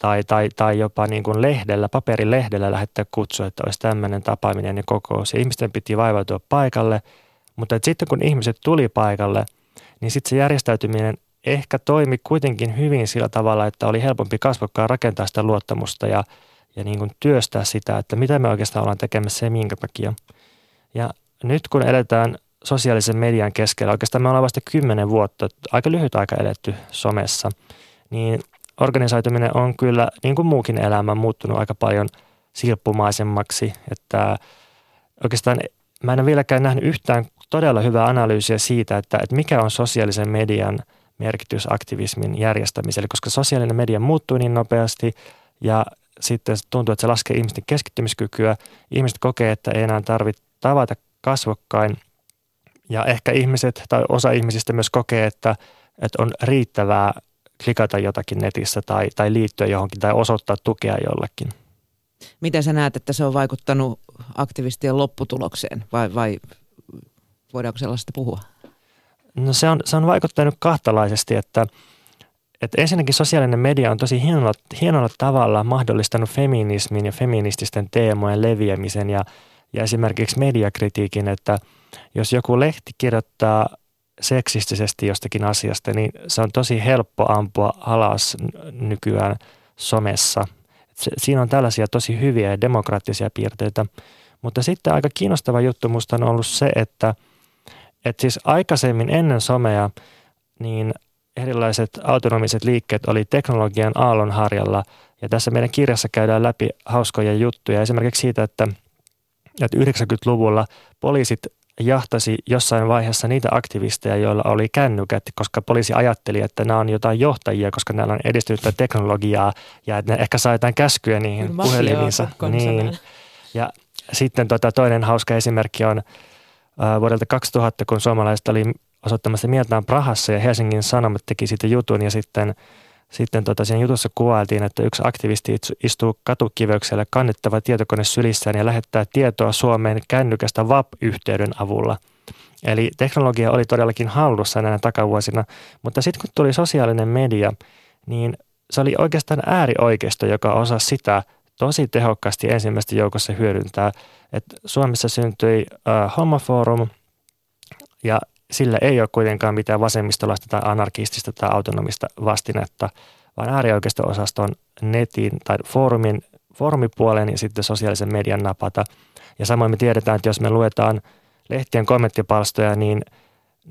tai, tai, tai jopa niin kuin lehdellä, paperilehdellä lähettää kutsu, että olisi tämmöinen tapaaminen ja kokous. Ja ihmisten piti vaivautua paikalle, mutta sitten kun ihmiset tuli paikalle, niin sitten se järjestäytyminen ehkä toimi kuitenkin hyvin sillä tavalla, että oli helpompi kasvokkaan rakentaa sitä luottamusta ja, ja niin kuin työstää sitä, että mitä me oikeastaan ollaan tekemässä ja minkä takia. Ja nyt kun eletään sosiaalisen median keskellä, oikeastaan me ollaan vasta kymmenen vuotta, aika lyhyt aika eletty somessa, niin organisoituminen on kyllä, niin kuin muukin elämä, muuttunut aika paljon silppumaisemmaksi. Että oikeastaan mä en ole vieläkään nähnyt yhtään todella hyvää analyysiä siitä, että, että mikä on sosiaalisen median merkitys aktivismin järjestämiselle, koska sosiaalinen media muuttuu niin nopeasti ja sitten tuntuu, että se laskee ihmisten keskittymiskykyä. Ihmiset kokee, että ei enää tarvitse tavata kasvokkain ja ehkä ihmiset tai osa ihmisistä myös kokee, että, että on riittävää klikata jotakin netissä tai, tai liittyä johonkin tai osoittaa tukea jollekin. Miten sä näet, että se on vaikuttanut aktivistien lopputulokseen vai, vai voidaanko sellaista puhua? No se on, se on vaikuttanut kahtalaisesti, että, että ensinnäkin sosiaalinen media on tosi hienolla, hienolla tavalla mahdollistanut feminismin ja feminististen teemojen leviämisen ja, ja esimerkiksi mediakritiikin, että jos joku lehti kirjoittaa seksistisesti jostakin asiasta, niin se on tosi helppo ampua alas nykyään somessa. Siinä on tällaisia tosi hyviä ja demokraattisia piirteitä. Mutta sitten aika kiinnostava juttu musta on ollut se, että, että siis aikaisemmin ennen somea, niin erilaiset autonomiset liikkeet oli teknologian aallonharjalla. Ja tässä meidän kirjassa käydään läpi hauskoja juttuja. Esimerkiksi siitä, että, että 90-luvulla poliisit jahtasi jossain vaiheessa niitä aktivisteja, joilla oli kännykät, koska poliisi ajatteli, että nämä on jotain johtajia, koska näillä on edistynyttä teknologiaa ja että ne ehkä saa jotain käskyä niihin puhelimiinsa. Niin. Ja sitten tota, toinen hauska esimerkki on vuodelta 2000, kun suomalaiset oli osoittamassa mieltään Prahassa ja Helsingin Sanomat teki siitä jutun ja sitten – sitten tota, siinä jutussa kuvailtiin, että yksi aktivisti istuu katukiveyksellä kannettava tietokone sylissään ja lähettää tietoa Suomeen kännykästä VAP-yhteyden avulla. Eli teknologia oli todellakin hallussa näinä takavuosina, mutta sitten kun tuli sosiaalinen media, niin se oli oikeastaan äärioikeisto, joka osasi sitä tosi tehokkaasti ensimmäistä joukossa hyödyntää. Et Suomessa syntyi uh, Homoforum ja sillä ei ole kuitenkaan mitään vasemmistolaista tai anarkistista tai autonomista vastinetta, vaan äärioikeisto-osaston netin tai foorumin, foorumipuolen ja sitten sosiaalisen median napata. Ja samoin me tiedetään, että jos me luetaan lehtien kommenttipalstoja, niin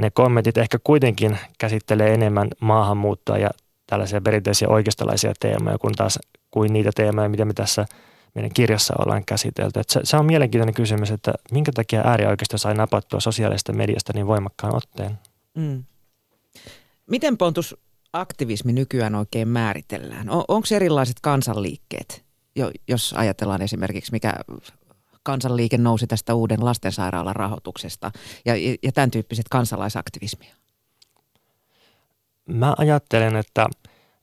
ne kommentit ehkä kuitenkin käsittelee enemmän maahanmuuttoa ja tällaisia perinteisiä oikeistolaisia teemoja kuin taas kuin niitä teemoja, mitä me tässä – meidän kirjassa ollaan käsitelty. Että se, se on mielenkiintoinen kysymys, että minkä takia äärioikeisto sai napattua sosiaalisesta mediasta niin voimakkaan otteen. Mm. Miten Pontus aktivismi nykyään oikein määritellään? On, onko erilaiset kansanliikkeet, jo, jos ajatellaan esimerkiksi mikä kansanliike nousi tästä uuden lastensairaalan rahoituksesta ja, ja tämän tyyppiset kansalaisaktivismia? Mä ajattelen, että,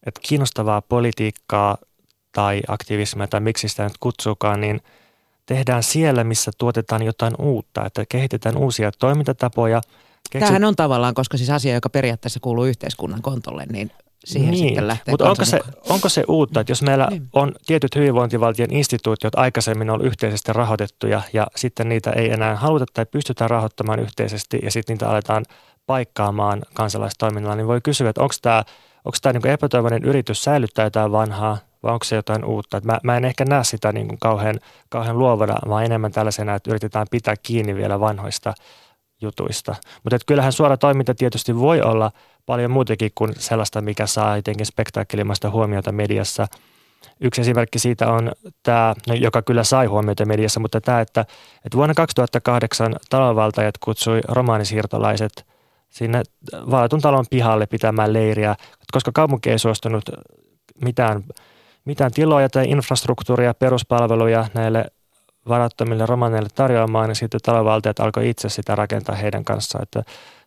että kiinnostavaa politiikkaa tai aktivismia tai miksi sitä nyt kutsukaan, niin tehdään siellä, missä tuotetaan jotain uutta, että kehitetään uusia toimintatapoja. Keksit... Tämähän on tavallaan, koska siis asia, joka periaatteessa kuuluu yhteiskunnan kontolle, niin siihen niin, sitten lähtee Mutta onko se, onko se uutta, että jos meillä niin. on tietyt hyvinvointivaltion instituutiot aikaisemmin ollut yhteisesti rahoitettuja ja sitten niitä ei enää haluta tai pystytä rahoittamaan yhteisesti ja sitten niitä aletaan paikkaamaan kansalaistoiminnalla, niin voi kysyä, että onko tämä, onko tämä niin epätoivoinen yritys säilyttää jotain vanhaa vai onko se jotain uutta. Mä, mä en ehkä näe sitä niin kuin kauhean, kauhean luovana, vaan enemmän tällaisena, että yritetään pitää kiinni vielä vanhoista jutuista. Mutta kyllähän suora toiminta tietysti voi olla paljon muutakin kuin sellaista, mikä saa jotenkin spektaakkelimaista huomiota mediassa. Yksi esimerkki siitä on tämä, no, joka kyllä sai huomiota mediassa, mutta tämä, että, että vuonna 2008 talonvaltajat kutsui romaanisiirtolaiset sinne vaatun talon pihalle pitämään leiriä, koska kaupunki ei suostunut mitään mitään tiloja tai infrastruktuuria, peruspalveluja näille varattomille romaneille tarjoamaan, niin sitten talonvaltiot alkoi itse sitä rakentaa heidän kanssaan. Että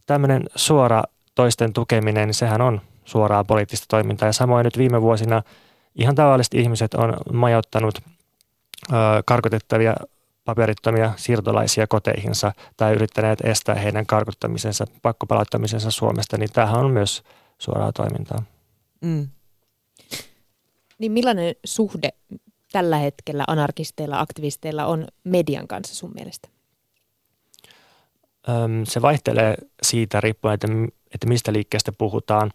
tämmöinen suora toisten tukeminen, niin sehän on suoraa poliittista toimintaa. Ja samoin nyt viime vuosina ihan tavalliset ihmiset on majoittanut ö, karkotettavia paperittomia siirtolaisia koteihinsa tai yrittäneet estää heidän karkottamisensa, pakkopalauttamisensa Suomesta, niin tämähän on myös suoraa toimintaa. Mm. Niin millainen suhde tällä hetkellä anarkisteilla, aktivisteilla on median kanssa sun mielestä? Se vaihtelee siitä riippuen, että, että mistä liikkeestä puhutaan.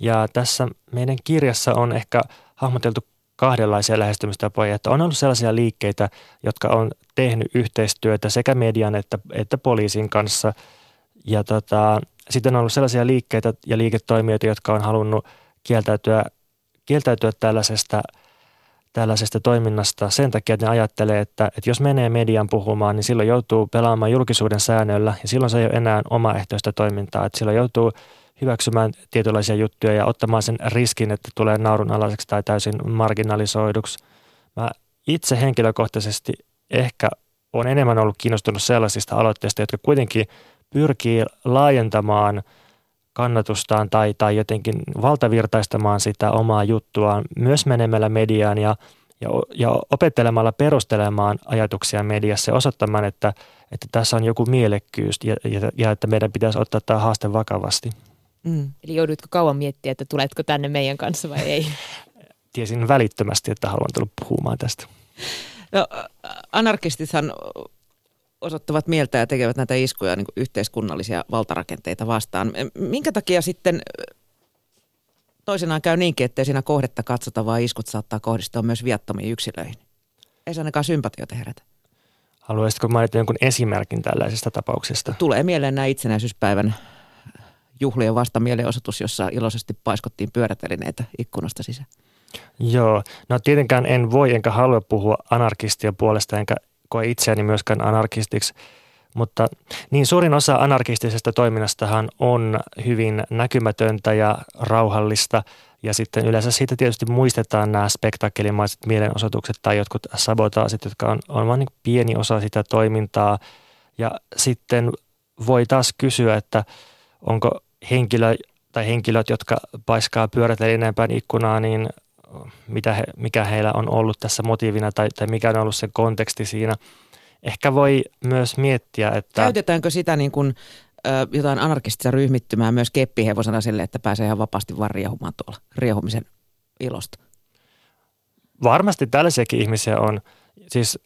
Ja tässä meidän kirjassa on ehkä hahmoteltu kahdenlaisia lähestymistapoja, että on ollut sellaisia liikkeitä, jotka on tehnyt yhteistyötä sekä median että, että poliisin kanssa. Ja tota, sitten on ollut sellaisia liikkeitä ja liiketoimijoita, jotka on halunnut kieltäytyä kieltäytyä tällaisesta tällaisesta toiminnasta sen takia, että ne ajattelee, että, että jos menee median puhumaan, niin silloin joutuu pelaamaan julkisuuden säännöllä ja silloin se ei ole enää omaehtoista toimintaa. Että silloin joutuu hyväksymään tietynlaisia juttuja ja ottamaan sen riskin, että tulee naurunalaiseksi tai täysin marginalisoiduksi. Mä itse henkilökohtaisesti ehkä on enemmän ollut kiinnostunut sellaisista aloitteista, jotka kuitenkin pyrkii laajentamaan kannatustaan tai, tai jotenkin valtavirtaistamaan sitä omaa juttuaan myös menemällä mediaan ja, ja, ja opettelemalla perustelemaan ajatuksia mediassa ja osoittamaan, että, että tässä on joku mielekkyys ja, ja, ja että meidän pitäisi ottaa tämä haaste vakavasti. Mm. Eli joudutko kauan miettiä, että tuletko tänne meidän kanssa vai ei? Tiesin välittömästi, että haluan tulla puhumaan tästä. No, anarkistithan osoittavat mieltä ja tekevät näitä iskuja niin yhteiskunnallisia valtarakenteita vastaan. Minkä takia sitten toisenaan käy niinkin, että siinä kohdetta katsota, vaan iskut saattaa kohdistua myös viattomiin yksilöihin? Ei se ainakaan sympatioita herätä. Haluaisitko mainita jonkun esimerkin tällaisesta tapauksesta? Tulee mieleen nämä itsenäisyyspäivän juhlien vastamielenosoitus, jossa iloisesti paiskottiin pyörätelineitä ikkunasta sisään. Joo, no tietenkään en voi enkä halua puhua anarkistia puolesta, enkä koe itseäni myöskään anarkistiksi, mutta niin suurin osa anarkistisesta toiminnastahan on hyvin näkymätöntä ja rauhallista. Ja sitten yleensä siitä tietysti muistetaan nämä spektakkelimaiset mielenosoitukset tai jotkut sabotaasit, jotka on, on vain niin pieni osa sitä toimintaa. Ja sitten voi taas kysyä, että onko henkilö tai henkilöt, jotka paiskaa pyörätelineen päin ikkunaa, niin mitä he, mikä heillä on ollut tässä motiivina tai, tai mikä on ollut se konteksti siinä. Ehkä voi myös miettiä, että... Käytetäänkö sitä niin kuin, ö, jotain anarkistista ryhmittymää myös keppihevosena sille, että pääsee ihan vapaasti vaan riehumaan tuolla riehumisen ilosta? Varmasti tällaisiakin ihmisiä on. Siis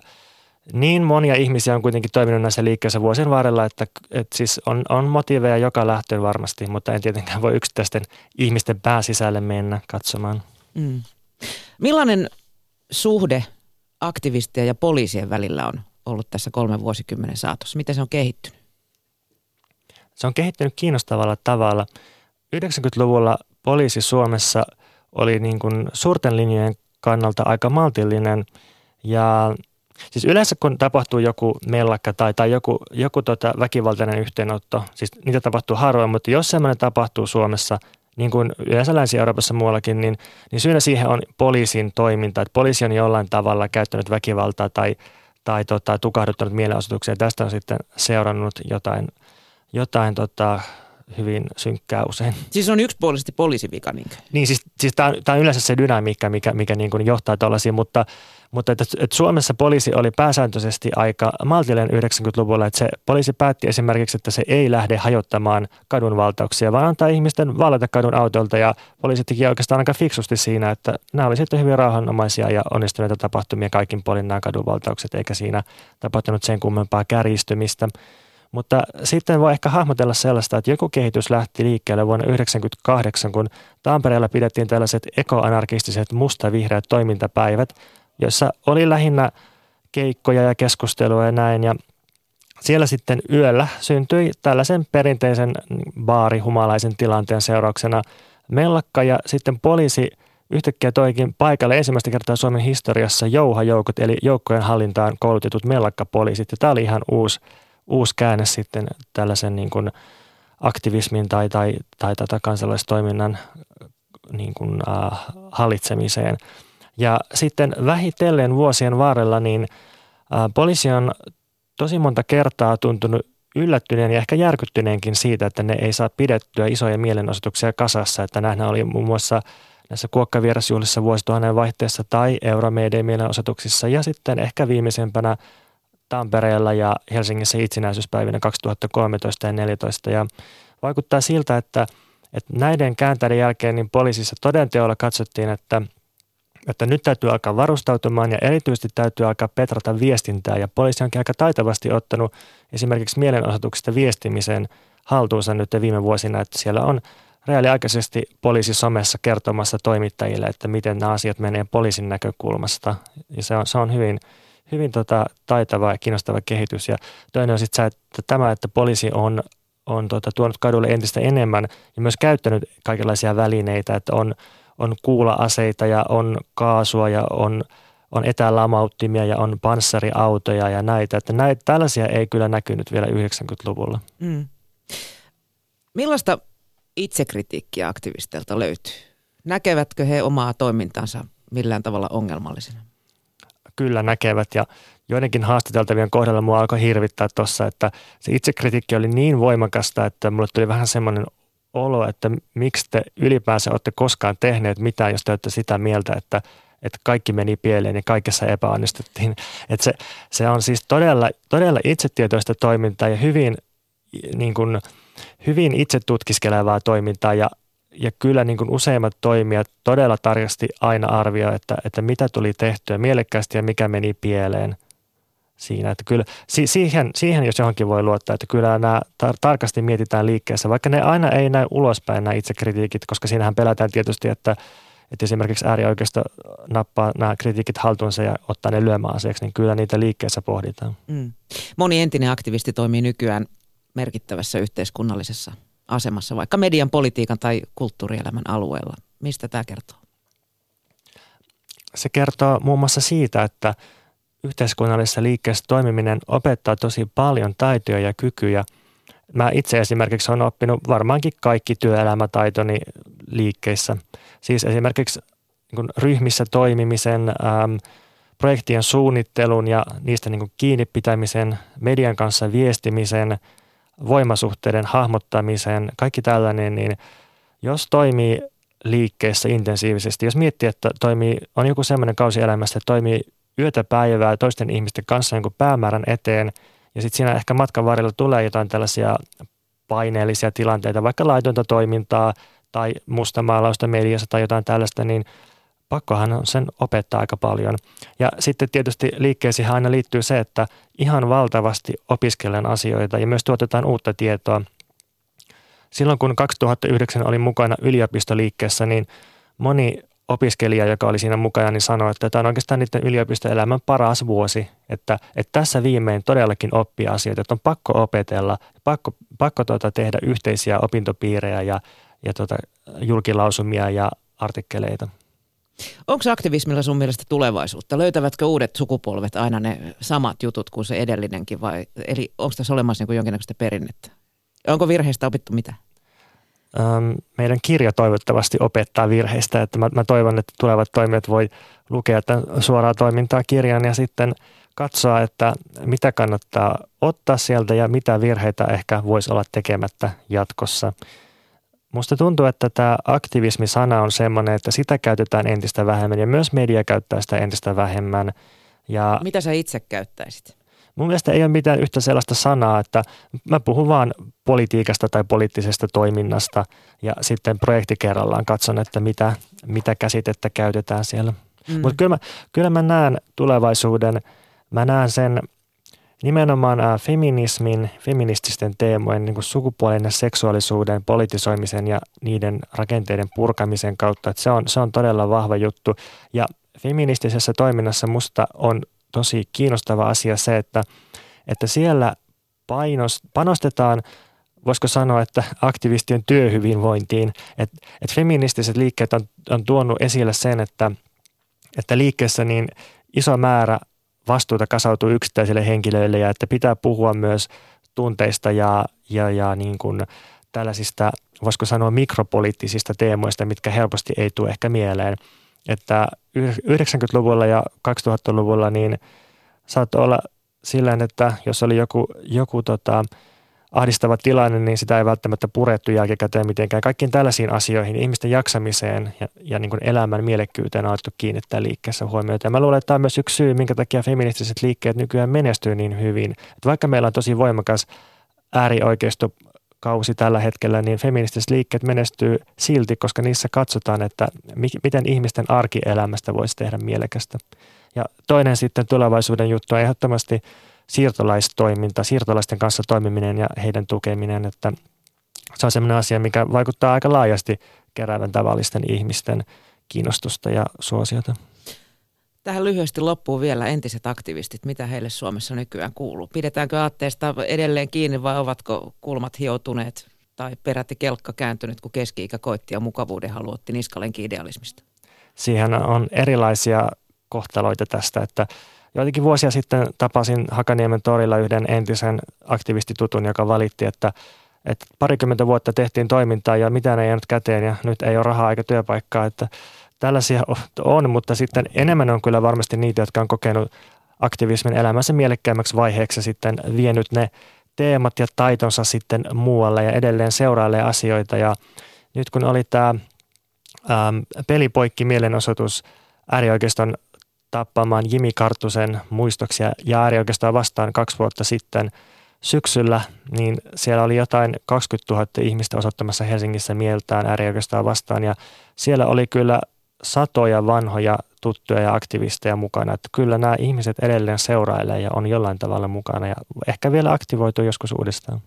niin monia ihmisiä on kuitenkin toiminut näissä liikkeissä vuosien varrella, että, että siis on, on motiiveja joka lähtöön varmasti, mutta en tietenkään voi yksittäisten ihmisten pääsisälle mennä katsomaan. Mm. Millainen suhde aktivistien ja poliisien välillä on ollut tässä kolmen vuosikymmenen saatossa? Miten se on kehittynyt? Se on kehittynyt kiinnostavalla tavalla. 90-luvulla poliisi Suomessa oli niin kuin suurten linjojen kannalta aika maltillinen ja Siis yleensä kun tapahtuu joku mellakka tai, tai joku, joku tota väkivaltainen yhteenotto, siis niitä tapahtuu harvoin, mutta jos semmoinen tapahtuu Suomessa, niin kuin yleensä Länsi-Euroopassa muuallakin, niin, niin syynä siihen on poliisin toiminta. Että poliisi on jollain tavalla käyttänyt väkivaltaa tai, tai tota, tukahduttanut mielenosoituksia. Tästä on sitten seurannut jotain, jotain tota, hyvin synkkää usein. Siis on yksipuolisesti poliisivika. Niin, niin siis, siis tämä on, on yleensä se dynamiikka, mikä, mikä niin kuin johtaa tällaisiin, mutta, mutta että, että Suomessa poliisi oli pääsääntöisesti aika maltillinen 90-luvulla, että se poliisi päätti esimerkiksi, että se ei lähde hajottamaan kadunvaltauksia, vaan antaa ihmisten vallata kadun autoilta ja poliisi teki oikeastaan aika fiksusti siinä, että nämä oli sitten hyvin rauhanomaisia ja onnistuneita tapahtumia kaikin puolin nämä kadunvaltaukset, eikä siinä tapahtunut sen kummempaa kärjistymistä. Mutta sitten voi ehkä hahmotella sellaista, että joku kehitys lähti liikkeelle vuonna 1998, kun Tampereella pidettiin tällaiset ekoanarkistiset musta-vihreät toimintapäivät, joissa oli lähinnä keikkoja ja keskustelua ja näin. Ja siellä sitten yöllä syntyi tällaisen perinteisen baarihumalaisen tilanteen seurauksena mellakka ja sitten poliisi yhtäkkiä toikin paikalle ensimmäistä kertaa Suomen historiassa jouhajoukot eli joukkojen hallintaan koulutetut mellakkapoliisit. Ja tämä oli ihan uusi uusi käänne sitten tällaisen niin kuin aktivismin tai, tai, tai tätä kansalaistoiminnan niin kuin, äh, hallitsemiseen. Ja sitten vähitellen vuosien varrella niin poliisi on tosi monta kertaa tuntunut yllättyneen ja ehkä järkyttyneenkin siitä, että ne ei saa pidettyä isoja mielenosoituksia kasassa. Että nähdään oli muun muassa näissä kuokkavierasjuhlissa vuosituhannen vaihteessa tai Euromeideen mielenosoituksissa ja sitten ehkä viimeisempänä Tampereella ja Helsingissä itsenäisyyspäivinä 2013 ja 2014. Ja vaikuttaa siltä, että, että näiden kääntäjien jälkeen niin poliisissa todenteolla katsottiin, että, että nyt täytyy alkaa varustautumaan ja erityisesti täytyy alkaa petrata viestintää. Ja poliisi onkin aika taitavasti ottanut esimerkiksi mielenosoituksista viestimisen haltuunsa nyt viime vuosina, että siellä on reaaliaikaisesti poliisi somessa kertomassa toimittajille, että miten nämä asiat menee poliisin näkökulmasta. Ja se on, se on hyvin, hyvin tota, taitava ja kiinnostava kehitys. Ja toinen on sitten että tämä, että poliisi on, on tota, tuonut kadulle entistä enemmän ja myös käyttänyt kaikenlaisia välineitä, että on, on kuula-aseita ja on kaasua ja on, on etälamauttimia ja on panssariautoja ja näitä. Että näitä, tällaisia ei kyllä näkynyt vielä 90-luvulla. Mm. Millaista itsekritiikkiä aktivisteilta löytyy? Näkevätkö he omaa toimintansa millään tavalla ongelmallisena? Kyllä näkevät ja joidenkin haastateltavien kohdalla mua alkoi hirvittää tuossa, että se itsekritiikki oli niin voimakasta, että mulle tuli vähän semmoinen olo, että miksi te ylipäänsä olette koskaan tehneet mitään, jos te olette sitä mieltä, että, että kaikki meni pieleen ja kaikessa epäonnistuttiin. Että se, se on siis todella, todella itsetietoista toimintaa ja hyvin, niin kuin, hyvin itse tutkiskelevaa toimintaa ja ja kyllä niin kuin useimmat toimijat todella tarkasti aina arvioi, että, että mitä tuli tehtyä mielekkäästi ja mikä meni pieleen siinä. Että kyllä siihen, siihen, jos johonkin voi luottaa, että kyllä nämä tar- tarkasti mietitään liikkeessä, vaikka ne aina ei näy ulospäin nämä itsekritiikit, koska siinähän pelätään tietysti, että, että esimerkiksi äärioikeisto nappaa nämä kritiikit haltuunsa ja ottaa ne lyömäaseeksi, niin kyllä niitä liikkeessä pohditaan. Mm. Moni entinen aktivisti toimii nykyään merkittävässä yhteiskunnallisessa asemassa, vaikka median, politiikan tai kulttuurielämän alueella. Mistä tämä kertoo? Se kertoo muun muassa siitä, että yhteiskunnallisessa liikkeessä toimiminen opettaa tosi paljon taitoja ja kykyjä. Mä itse esimerkiksi olen oppinut varmaankin kaikki työelämätaitoni liikkeissä. Siis esimerkiksi niin ryhmissä toimimisen, ähm, projektien suunnittelun ja niistä niin kiinni pitämisen, median kanssa viestimisen – voimasuhteiden hahmottamisen, kaikki tällainen, niin jos toimii liikkeessä intensiivisesti, jos miettii, että toimii, on joku semmoinen kausi elämässä, että toimii yötä päivää toisten ihmisten kanssa jonkun päämäärän eteen, ja sitten siinä ehkä matkan varrella tulee jotain tällaisia paineellisia tilanteita, vaikka laitonta toimintaa tai mustamaalausta mediassa tai jotain tällaista, niin pakkohan on sen opettaa aika paljon. Ja sitten tietysti liikkeisiin aina liittyy se, että ihan valtavasti opiskelen asioita ja myös tuotetaan uutta tietoa. Silloin kun 2009 olin mukana yliopistoliikkeessä, niin moni opiskelija, joka oli siinä mukana, niin sanoi, että tämä on oikeastaan niiden yliopistoelämän paras vuosi, että, että tässä viimein todellakin oppii asioita, että on pakko opetella, pakko, pakko tuota tehdä yhteisiä opintopiirejä ja, ja tuota, julkilausumia ja artikkeleita. Onko aktivismilla sun mielestä tulevaisuutta? Löytävätkö uudet sukupolvet aina ne samat jutut kuin se edellinenkin vai eli onko tässä olemassa niin jonkinnäköistä perinnettä? Onko virheistä opittu mitä? Ähm, meidän kirja toivottavasti opettaa virheistä, että mä, mä toivon, että tulevat toimijat voi lukea tämän suoraa toimintaa kirjan ja sitten katsoa, että mitä kannattaa ottaa sieltä ja mitä virheitä ehkä voisi olla tekemättä jatkossa. Musta tuntuu, että tämä aktivismi-sana on semmoinen, että sitä käytetään entistä vähemmän ja myös media käyttää sitä entistä vähemmän. Ja Mitä sä itse käyttäisit? Mun mielestä ei ole mitään yhtä sellaista sanaa, että mä puhun vaan politiikasta tai poliittisesta toiminnasta ja sitten projekti kerrallaan katson, että mitä, mitä käsitettä käytetään siellä. Mm. Mutta kyllä kyllä mä näen tulevaisuuden, mä näen sen – nimenomaan feminismin, feminististen teemojen, niin kuin sukupuolen ja seksuaalisuuden politisoimisen ja niiden rakenteiden purkamisen kautta. Että se, on, se on todella vahva juttu. Ja feministisessä toiminnassa musta on tosi kiinnostava asia se, että, että siellä painos, panostetaan voisiko sanoa, että aktivistien työhyvinvointiin. Että et feministiset liikkeet on, on tuonut esille sen, että, että liikkeessä niin iso määrä vastuuta kasautuu yksittäisille henkilöille ja että pitää puhua myös tunteista ja, ja, ja niin kuin tällaisista, voisiko sanoa mikropoliittisista teemoista, mitkä helposti ei tule ehkä mieleen. Että 90-luvulla ja 2000-luvulla niin saattoi olla sillä että jos oli joku, joku tota, ahdistava tilanne, niin sitä ei välttämättä purettu jälkikäteen mitenkään. Kaikkiin tällaisiin asioihin, ihmisten jaksamiseen ja, ja niin elämän mielekkyyteen on alettu kiinnittää liikkeessä huomiota. Ja mä luulen, että tämä on myös yksi syy, minkä takia feministiset liikkeet nykyään menestyy niin hyvin. Että vaikka meillä on tosi voimakas äärioikeisto kausi tällä hetkellä, niin feministiset liikkeet menestyy silti, koska niissä katsotaan, että mi- miten ihmisten arkielämästä voisi tehdä mielekästä. Ja toinen sitten tulevaisuuden juttu on ehdottomasti – siirtolaistoiminta, siirtolaisten kanssa toimiminen ja heidän tukeminen, että se on sellainen asia, mikä vaikuttaa aika laajasti keräävän tavallisten ihmisten kiinnostusta ja suosiota. Tähän lyhyesti loppuu vielä entiset aktivistit. Mitä heille Suomessa nykyään kuuluu? Pidetäänkö aatteesta edelleen kiinni vai ovatko kulmat hioutuneet tai peräti kelkka kääntynyt, kun keski-ikä koitti ja mukavuuden haluotti niskalenkin idealismista? Siihen on erilaisia kohtaloita tästä, että joitakin vuosia sitten tapasin Hakaniemen torilla yhden entisen aktivistitutun, joka valitti, että, että parikymmentä vuotta tehtiin toimintaa ja mitään ei jäänyt käteen ja nyt ei ole rahaa eikä työpaikkaa, että tällaisia on, mutta sitten enemmän on kyllä varmasti niitä, jotka on kokenut aktivismin elämänsä mielekkäimmäksi vaiheeksi sitten vienyt ne teemat ja taitonsa sitten muualle ja edelleen seurailee asioita. Ja nyt kun oli tämä ähm, pelipoikki mielenosoitus äärioikeiston tappamaan Jimi Kartusen muistoksia ja äärioikeistoa vastaan kaksi vuotta sitten syksyllä, niin siellä oli jotain 20 000 ihmistä osoittamassa Helsingissä mieltään äärioikeistoa vastaan ja siellä oli kyllä satoja vanhoja tuttuja ja aktivisteja mukana. Että kyllä nämä ihmiset edelleen seurailee ja on jollain tavalla mukana ja ehkä vielä aktivoituu joskus uudestaan.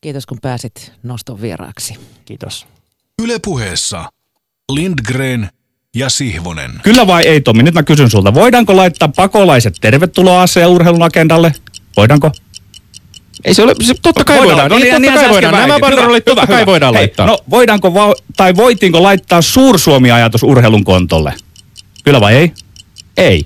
Kiitos kun pääsit noston vieraaksi. Kiitos. Ylepuheessa Lindgren ja Sihvonen. Kyllä vai ei, Tomi? Nyt mä kysyn sulta. Voidaanko laittaa pakolaiset tervetuloa urheilun agendalle? Voidaanko? Ei se ole, se, totta kai voidaan, voidaan. niin, totta kai voidaan. Nämä banderolit totta kai voidaan Hei, laittaa. No voidaanko, va- tai voitiinko laittaa Suursuomi-ajatus urheilun kontolle? Kyllä vai ei? Ei.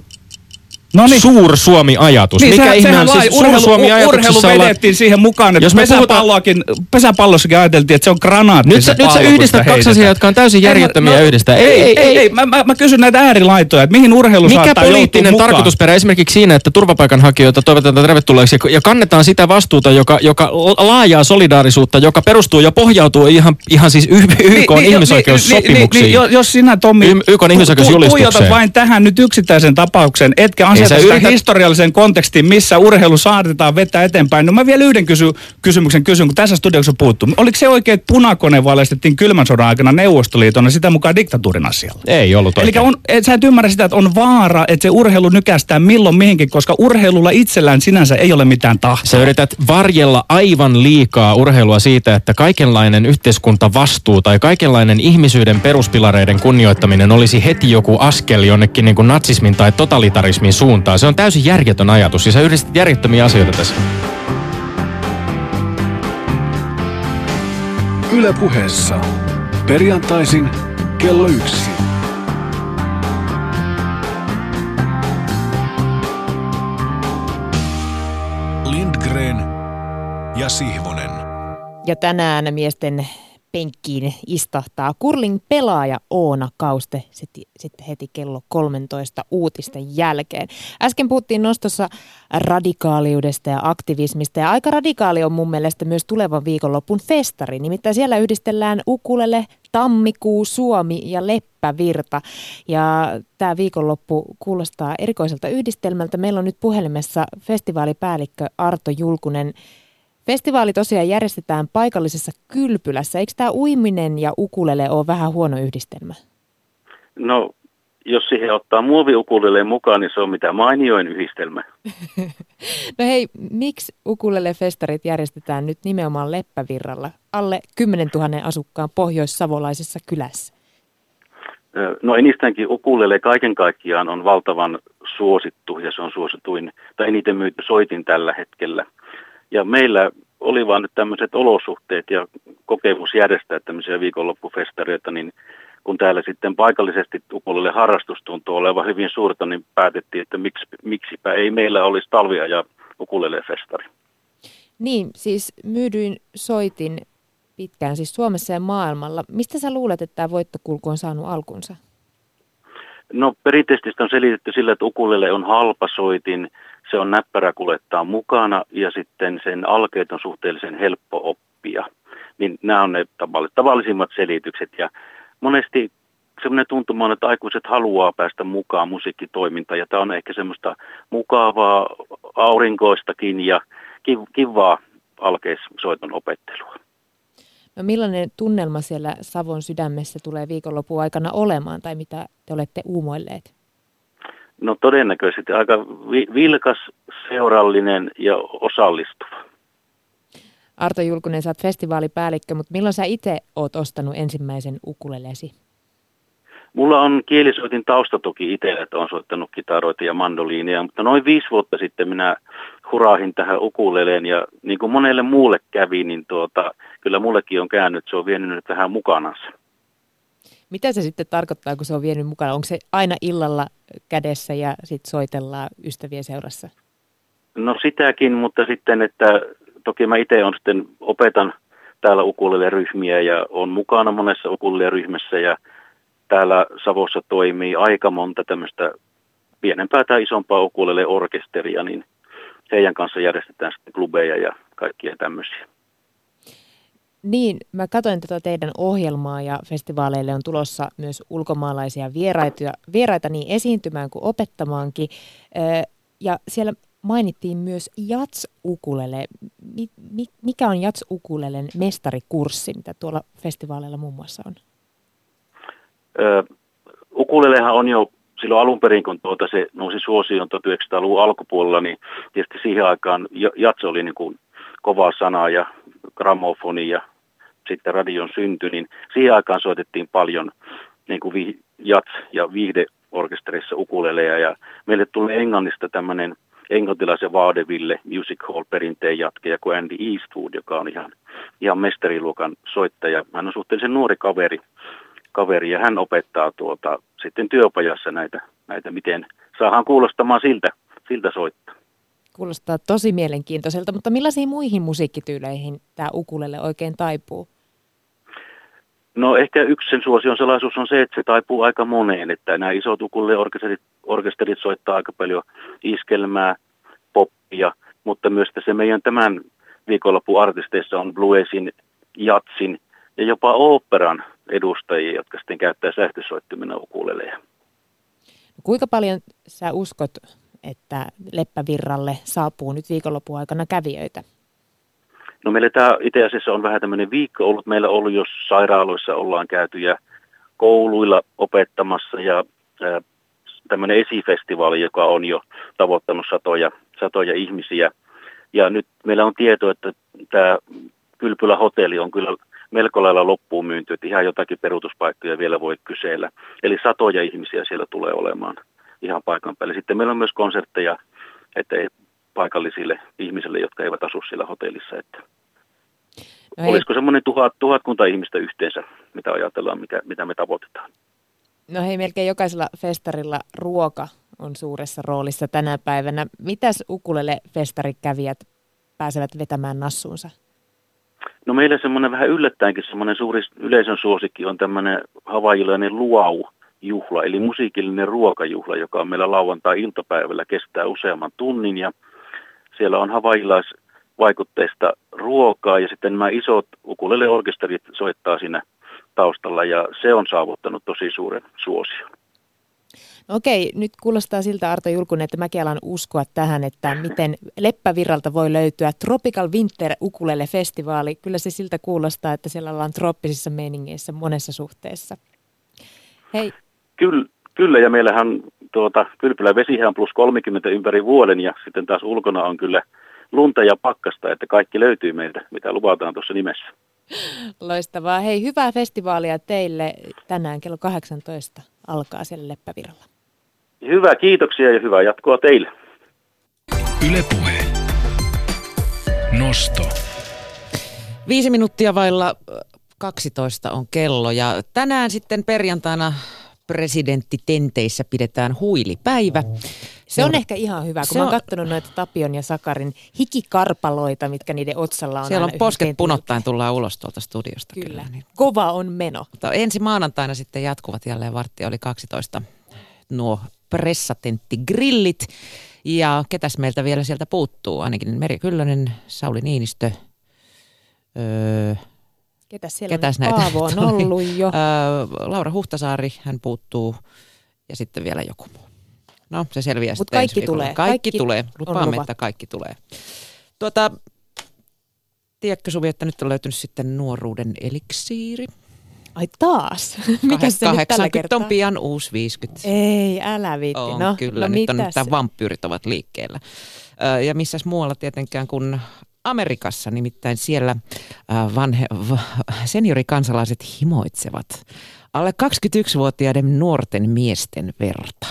No niin. Suur-Suomi-ajatus. Niin, Mikä sehän, ihme sehän on siis urheilu, Suur-Suomi-ajatuksessa urheilu vedettiin siihen mukaan, että Jos me pesäpalloakin, pesäpallossakin ajateltiin, että se on granaatti Nyt se sä, nyt sä yhdistät kaksi asiaa, jotka on täysin järjettömiä no, yhdistää. Ei, ei, ei. ei. Mä, mä, mä kysyn näitä äärilaitoja, että mihin urheilu Mikä saattaa poliittinen tarkoitusperä esimerkiksi siinä, että turvapaikanhakijoita toivotetaan tervetulleeksi ja- kannetaan sitä vastuuta, joka, joka laajaa solidaarisuutta, joka perustuu ja pohjautuu ihan, ihan siis YK Niin, niin, ihmisoikeussopimuksiin. Niin, niin, niin, jos sinä, Tommi, Y- YK:n ihmisoikeusjulistukseen. vain tähän nyt yksittäisen tapauksen, etkä sä sitä yrität- historiallisen kontekstiin, missä urheilu saatetaan vetää eteenpäin. No mä vielä yhden kysy- kysymyksen kysyn, kun tässä studiossa puuttuu. Oliko se oikein, että punakone valaistettiin kylmän sodan aikana Neuvostoliiton ja sitä mukaan diktatuurin asialla? Ei ollut Eli on, et, sä et ymmärrä sitä, että on vaara, että se urheilu nykästää milloin mihinkin, koska urheilulla itsellään sinänsä ei ole mitään tahtoa. Sä yrität varjella aivan liikaa urheilua siitä, että kaikenlainen yhteiskuntavastuu tai kaikenlainen ihmisyyden peruspilareiden kunnioittaminen olisi heti joku askel jonnekin niin kuin natsismin tai totalitarismin suuntaan. Se on täysin järjetön ajatus ja sä yhdistät järjettömiä asioita tässä. Ylepuheessa perjantaisin kello yksi. Lindgren ja Sihvonen. Ja tänään miesten penkkiin istahtaa kurling pelaaja Oona Kauste sitten heti kello 13 uutisten jälkeen. Äsken puhuttiin nostossa radikaaliudesta ja aktivismista ja aika radikaali on mun mielestä myös tulevan viikonlopun festari. Nimittäin siellä yhdistellään ukulele, tammikuu, Suomi ja Leppävirta. Ja tämä viikonloppu kuulostaa erikoiselta yhdistelmältä. Meillä on nyt puhelimessa festivaalipäällikkö Arto Julkunen. Festivaali tosiaan järjestetään paikallisessa kylpylässä. Eikö tämä uiminen ja ukulele ole vähän huono yhdistelmä? No, jos siihen ottaa muoviukuleleen mukaan, niin se on mitä mainioin yhdistelmä. No hei, miksi ukulele-festarit järjestetään nyt nimenomaan Leppävirralla, alle 10 000 asukkaan pohjoissavolaisessa kylässä? No enistäänkin ukulele kaiken kaikkiaan on valtavan suosittu ja se on suosituin tai eniten myyty soitin tällä hetkellä. Ja meillä oli vaan nyt tämmöiset olosuhteet ja kokemus järjestää tämmöisiä viikonloppufestareita, niin kun täällä sitten paikallisesti ukulele harrastus tuntuu olevan hyvin suurta, niin päätettiin, että miksi, miksipä ei meillä olisi talviaja ukulele-festari. Niin, siis myydyin soitin pitkään siis Suomessa ja maailmalla. Mistä sä luulet, että tämä voittokulku on saanut alkunsa? No perinteisesti on selitetty sillä, että ukulele on halpa soitin, se on näppärä kuljettaa mukana ja sitten sen alkeet on suhteellisen helppo oppia. Niin nämä on ne tavall- tavallisimmat selitykset ja monesti semmoinen tuntuma on, että aikuiset haluaa päästä mukaan musiikkitoimintaan ja tämä on ehkä semmoista mukavaa, aurinkoistakin ja ki- kivaa alkeissoiton opettelua. No millainen tunnelma siellä Savon sydämessä tulee viikonlopun aikana olemaan tai mitä te olette uumoilleet? No todennäköisesti aika vi- vilkas, seurallinen ja osallistuva. Arto Julkunen, sä oot festivaalipäällikkö, mutta milloin sä itse oot ostanut ensimmäisen ukulelesi? Mulla on kielisoitin tausta toki itsellä, että olen soittanut kitaroita ja mandoliinia, mutta noin viisi vuotta sitten minä hurahin tähän ukuleleen ja niin kuin monelle muulle kävi, niin tuota, kyllä mullekin on käynyt, se on vienyt nyt vähän mukanansa. Mitä se sitten tarkoittaa, kun se on vienyt mukana? Onko se aina illalla kädessä ja sitten soitellaan ystävien seurassa? No sitäkin, mutta sitten, että toki mä itse on sitten opetan täällä ukulele ryhmiä ja on mukana monessa ukulele ryhmässä ja täällä Savossa toimii aika monta tämmöistä pienempää tai isompaa ukulele orkesteria, niin heidän kanssa järjestetään sitten klubeja ja kaikkia tämmöisiä. Niin, mä katsoin tätä teidän ohjelmaa ja festivaaleille on tulossa myös ulkomaalaisia vieraita, vieraita niin esiintymään kuin opettamaankin. Ja siellä mainittiin myös Jats-ukulele. Mikä on Jats-ukulelen mestarikurssi, mitä tuolla festivaaleilla muun muassa on? ukulelehan on jo silloin alun perin, kun tuota se nousi suosioon 1900-luvun alkupuolella, niin tietysti siihen aikaan jats oli niin kuin kova sana ja gramofoni ja sitten radion synty, niin siihen aikaan soitettiin paljon niin kuin vi, jats- ja viihdeorkesterissa ukuleleja ja meille tuli Englannista tämmöinen englantilaisen vaudeville music hall perinteen jatkeja kuin Andy Eastwood, joka on ihan, ihan mestariluokan soittaja. Hän on suhteellisen nuori kaveri, kaveri ja hän opettaa tuota, sitten työpajassa näitä, näitä, miten saadaan kuulostamaan siltä, siltä soittaa. Kuulostaa tosi mielenkiintoiselta, mutta millaisiin muihin musiikkityyleihin tämä ukulele oikein taipuu? No ehkä yksi sen suosion salaisuus on se, että se taipuu aika moneen, että nämä isot ukulele-orkesterit orkesterit soittaa aika paljon iskelmää, poppia, mutta myös tässä meidän tämän viikonlopun artisteissa on bluesin, jatsin ja jopa oopperan edustajia, jotka sitten käyttää sähkösoittimena ukuleleja. Kuinka paljon sä uskot, että Leppävirralle saapuu nyt viikonlopun aikana kävijöitä? No meillä tämä itse asiassa on vähän tämmöinen viikko ollut. Meillä on ollut, jos sairaaloissa ollaan käyty ja kouluilla opettamassa ja tämmöinen esifestivaali, joka on jo tavoittanut satoja, satoja ihmisiä. Ja nyt meillä on tieto, että tämä Kylpylä hotelli on kyllä melko lailla loppuun myynty, että ihan jotakin peruutuspaikkoja vielä voi kysellä. Eli satoja ihmisiä siellä tulee olemaan ihan paikan päälle. Sitten meillä on myös konsertteja että paikallisille ihmisille, jotka eivät asu siellä hotellissa. Että no olisiko semmoinen tuhat, tuhatkunta ihmistä yhteensä, mitä ajatellaan, mikä, mitä me tavoitetaan? No hei, melkein jokaisella festarilla ruoka on suuressa roolissa tänä päivänä. Mitäs ukulele festarikävijät pääsevät vetämään nassuunsa? No meillä semmoinen vähän yllättäenkin semmoinen suuri yleisön suosikki on tämmöinen havaijilainen luau-juhla, eli musiikillinen ruokajuhla, joka on meillä lauantai-iltapäivällä, kestää useamman tunnin ja siellä on havaijilaisvaikutteista ruokaa ja sitten nämä isot ukulele-orkesterit soittaa siinä taustalla ja se on saavuttanut tosi suuren suosion. Okei, nyt kuulostaa siltä Arto Julkunen, että mäkin alan uskoa tähän, että miten Leppävirralta voi löytyä Tropical Winter Ukulele Festivaali. Kyllä se siltä kuulostaa, että siellä ollaan trooppisissa meiningeissä monessa suhteessa. Hei. Kyllä, kyllä ja meillähän tuota, kylpylä vesihän plus 30 ympäri vuoden ja sitten taas ulkona on kyllä lunta ja pakkasta, että kaikki löytyy meiltä, mitä luvataan tuossa nimessä. Loistavaa. Hei, hyvää festivaalia teille tänään kello 18 alkaa siellä Leppävirralla. Hyvä, kiitoksia ja hyvää jatkoa teille. Ylepuhe. Nosto. Viisi minuuttia vailla 12 on kello ja tänään sitten perjantaina presidenttitenteissä pidetään huilipäivä. Se on ehkä ihan hyvä, kun mä oon on... katsonut noita Tapion ja Sakarin hikikarpaloita, mitkä niiden otsalla on. Siellä on posket punottain tullaan ulos tuolta studiosta. Kyllä. kyllä niin. Kova on meno. Mutta ensi maanantaina sitten jatkuvat jälleen vartti oli 12 nuo pressatenttigrillit. Ja ketäs meiltä vielä sieltä puuttuu? Ainakin Meri Kyllönen, Sauli Niinistö, öö, Ketäs siellä Ketäs? Näitä Paavo on ollut jo. Öö, Laura Huhtasaari, hän puuttuu ja sitten vielä joku muu. No, se selviää Mut kaikki tulee. Kaikki, kaikki tulee. Lupaamme, että kaikki tulee. Tuota, tiedätkö Suvi, että nyt on löytynyt sitten nuoruuden eliksiiri? Ai taas? Mikä se nyt tällä kertaa? on pian uusi 50. Ei, älä viitti. On, no, kyllä, no nyt on nyt vampyyrit ovat liikkeellä. Ja missäs muualla tietenkään kuin Amerikassa, nimittäin siellä vanhe, seniorikansalaiset himoitsevat Alle 21-vuotiaiden nuorten miesten verta.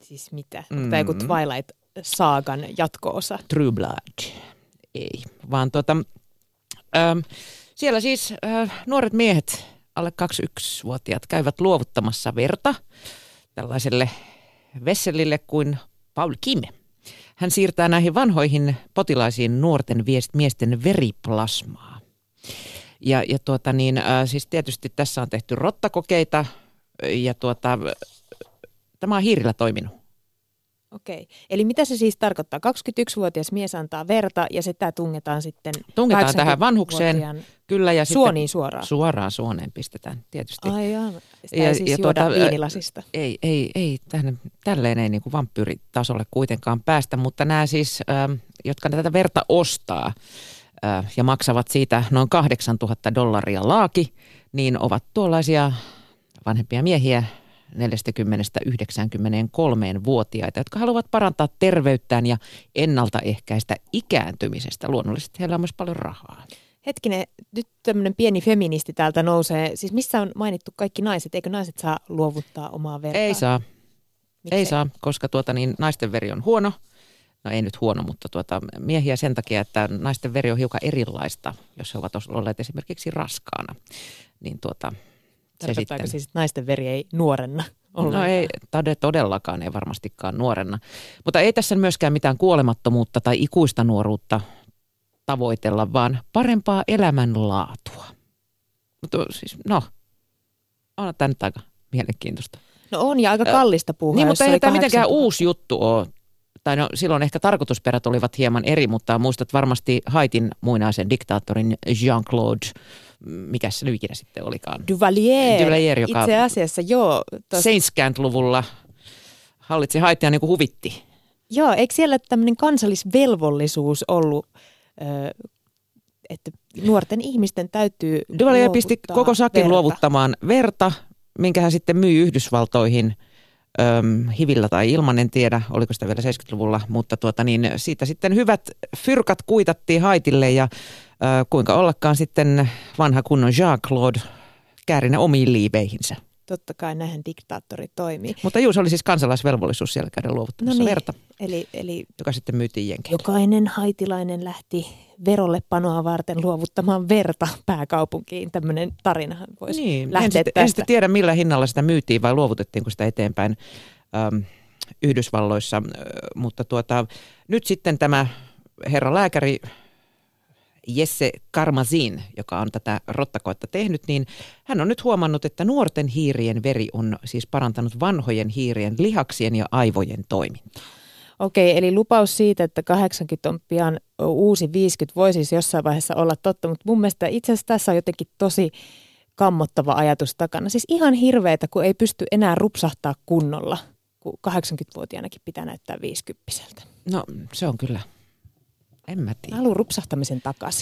Siis mitä? Mm. Mm. Tai joku Twilight Saagan jatko-osa. True Blood. Ei, vaan tota, ähm, siellä siis äh, nuoret miehet, alle 21-vuotiaat, käyvät luovuttamassa verta tällaiselle vesselille kuin Paul Kim. Hän siirtää näihin vanhoihin potilaisiin nuorten viest- miesten veriplasmaa. Ja, ja tuota niin, äh, siis tietysti tässä on tehty rottakokeita ja tuota, tämä on hiirillä toiminut. Okei. Eli mitä se siis tarkoittaa? 21-vuotias mies antaa verta ja sitä tungetaan sitten Tungetaan tähän vanhukseen, 80-vuotiaan Kyllä, ja Suoniin suoraan. Suoraan suoneen pistetään tietysti. Aivan. Sitä Ja- ei siis ja juoda tuota, viinilasista. Ei, ei, ei tähän, tälleen ei niin kuin vampyyritasolle kuitenkaan päästä, mutta nämä siis, ähm, jotka tätä verta ostaa äh, ja maksavat siitä noin 8000 dollaria laaki, niin ovat tuollaisia vanhempia miehiä 40-93-vuotiaita, jotka haluavat parantaa terveyttään ja ennaltaehkäistä ikääntymisestä. Luonnollisesti heillä on myös paljon rahaa. Hetkinen, nyt tämmöinen pieni feministi täältä nousee. Siis missä on mainittu kaikki naiset? Eikö naiset saa luovuttaa omaa vertaa? Ei saa, Miksei? ei saa, koska tuota niin, naisten veri on huono. No ei nyt huono, mutta tuota, miehiä sen takia, että naisten veri on hiukan erilaista, jos he ovat olleet esimerkiksi raskaana. Niin tuota, Tarkoittaako sitten, siis, että naisten veri ei nuorenna no ollenkaan? ei tode, todellakaan, ei varmastikaan nuorena. Mutta ei tässä myöskään mitään kuolemattomuutta tai ikuista nuoruutta tavoitella, vaan parempaa elämänlaatua. Mutta siis, no, on tämä nyt aika mielenkiintoista. No on ja aika kallista puuhaa. Niin, mutta ei tämä mitenkään 8000. uusi juttu ole. Tai no, silloin ehkä tarkoitusperät olivat hieman eri, mutta muistat varmasti Haitin muinaisen diktaattorin Jean-Claude, mikä se nyt ikinä sitten olikaan. Duvalier. Duvalier, joka- Itse asiassa joo. Tos, Seinscant-luvulla hallitsi Haitia niin kuin huvitti. joo, eikö siellä tämmöinen kansallisvelvollisuus ollut, että nuorten ihmisten täytyy Duvalier pisti koko sakin verta. luovuttamaan verta, minkä hän sitten myi Yhdysvaltoihin öm, hivillä tai ilman, en tiedä, oliko sitä vielä 70-luvulla, mutta tuota niin, siitä sitten hyvät fyrkat kuitattiin Haitille ja ö, kuinka ollakaan sitten vanha kunnon Jean-Claude kääri ne omiin liiveihinsä. Totta kai näinhän diktaattori toimii. Mutta juu, se oli siis kansalaisvelvollisuus siellä käydä luovuttamassa No niin. verta, Eli, eli joka sitten myytiin jenkeille. jokainen haitilainen lähti verolle panoa varten luovuttamaan verta pääkaupunkiin. Tämmöinen tarinahan voisi Niin, en lähteä sitten, en tästä. sitten tiedä millä hinnalla sitä myytiin vai luovutettiinko sitä eteenpäin äm, Yhdysvalloissa, Ö, mutta tuota, nyt sitten tämä herra lääkäri Jesse Karmazin, joka on tätä rottakoetta tehnyt, niin hän on nyt huomannut, että nuorten hiirien veri on siis parantanut vanhojen hiirien lihaksien ja aivojen toimintaa. Okei, eli lupaus siitä, että 80 on pian uusi 50 voi siis jossain vaiheessa olla totta, mutta mun mielestä itse asiassa tässä on jotenkin tosi kammottava ajatus takana. Siis ihan hirveetä, kun ei pysty enää rupsahtaa kunnolla, kun 80-vuotiaanakin pitää näyttää 50 No se on kyllä, en mä tiedä. Mä haluan rupsahtamisen takaisin.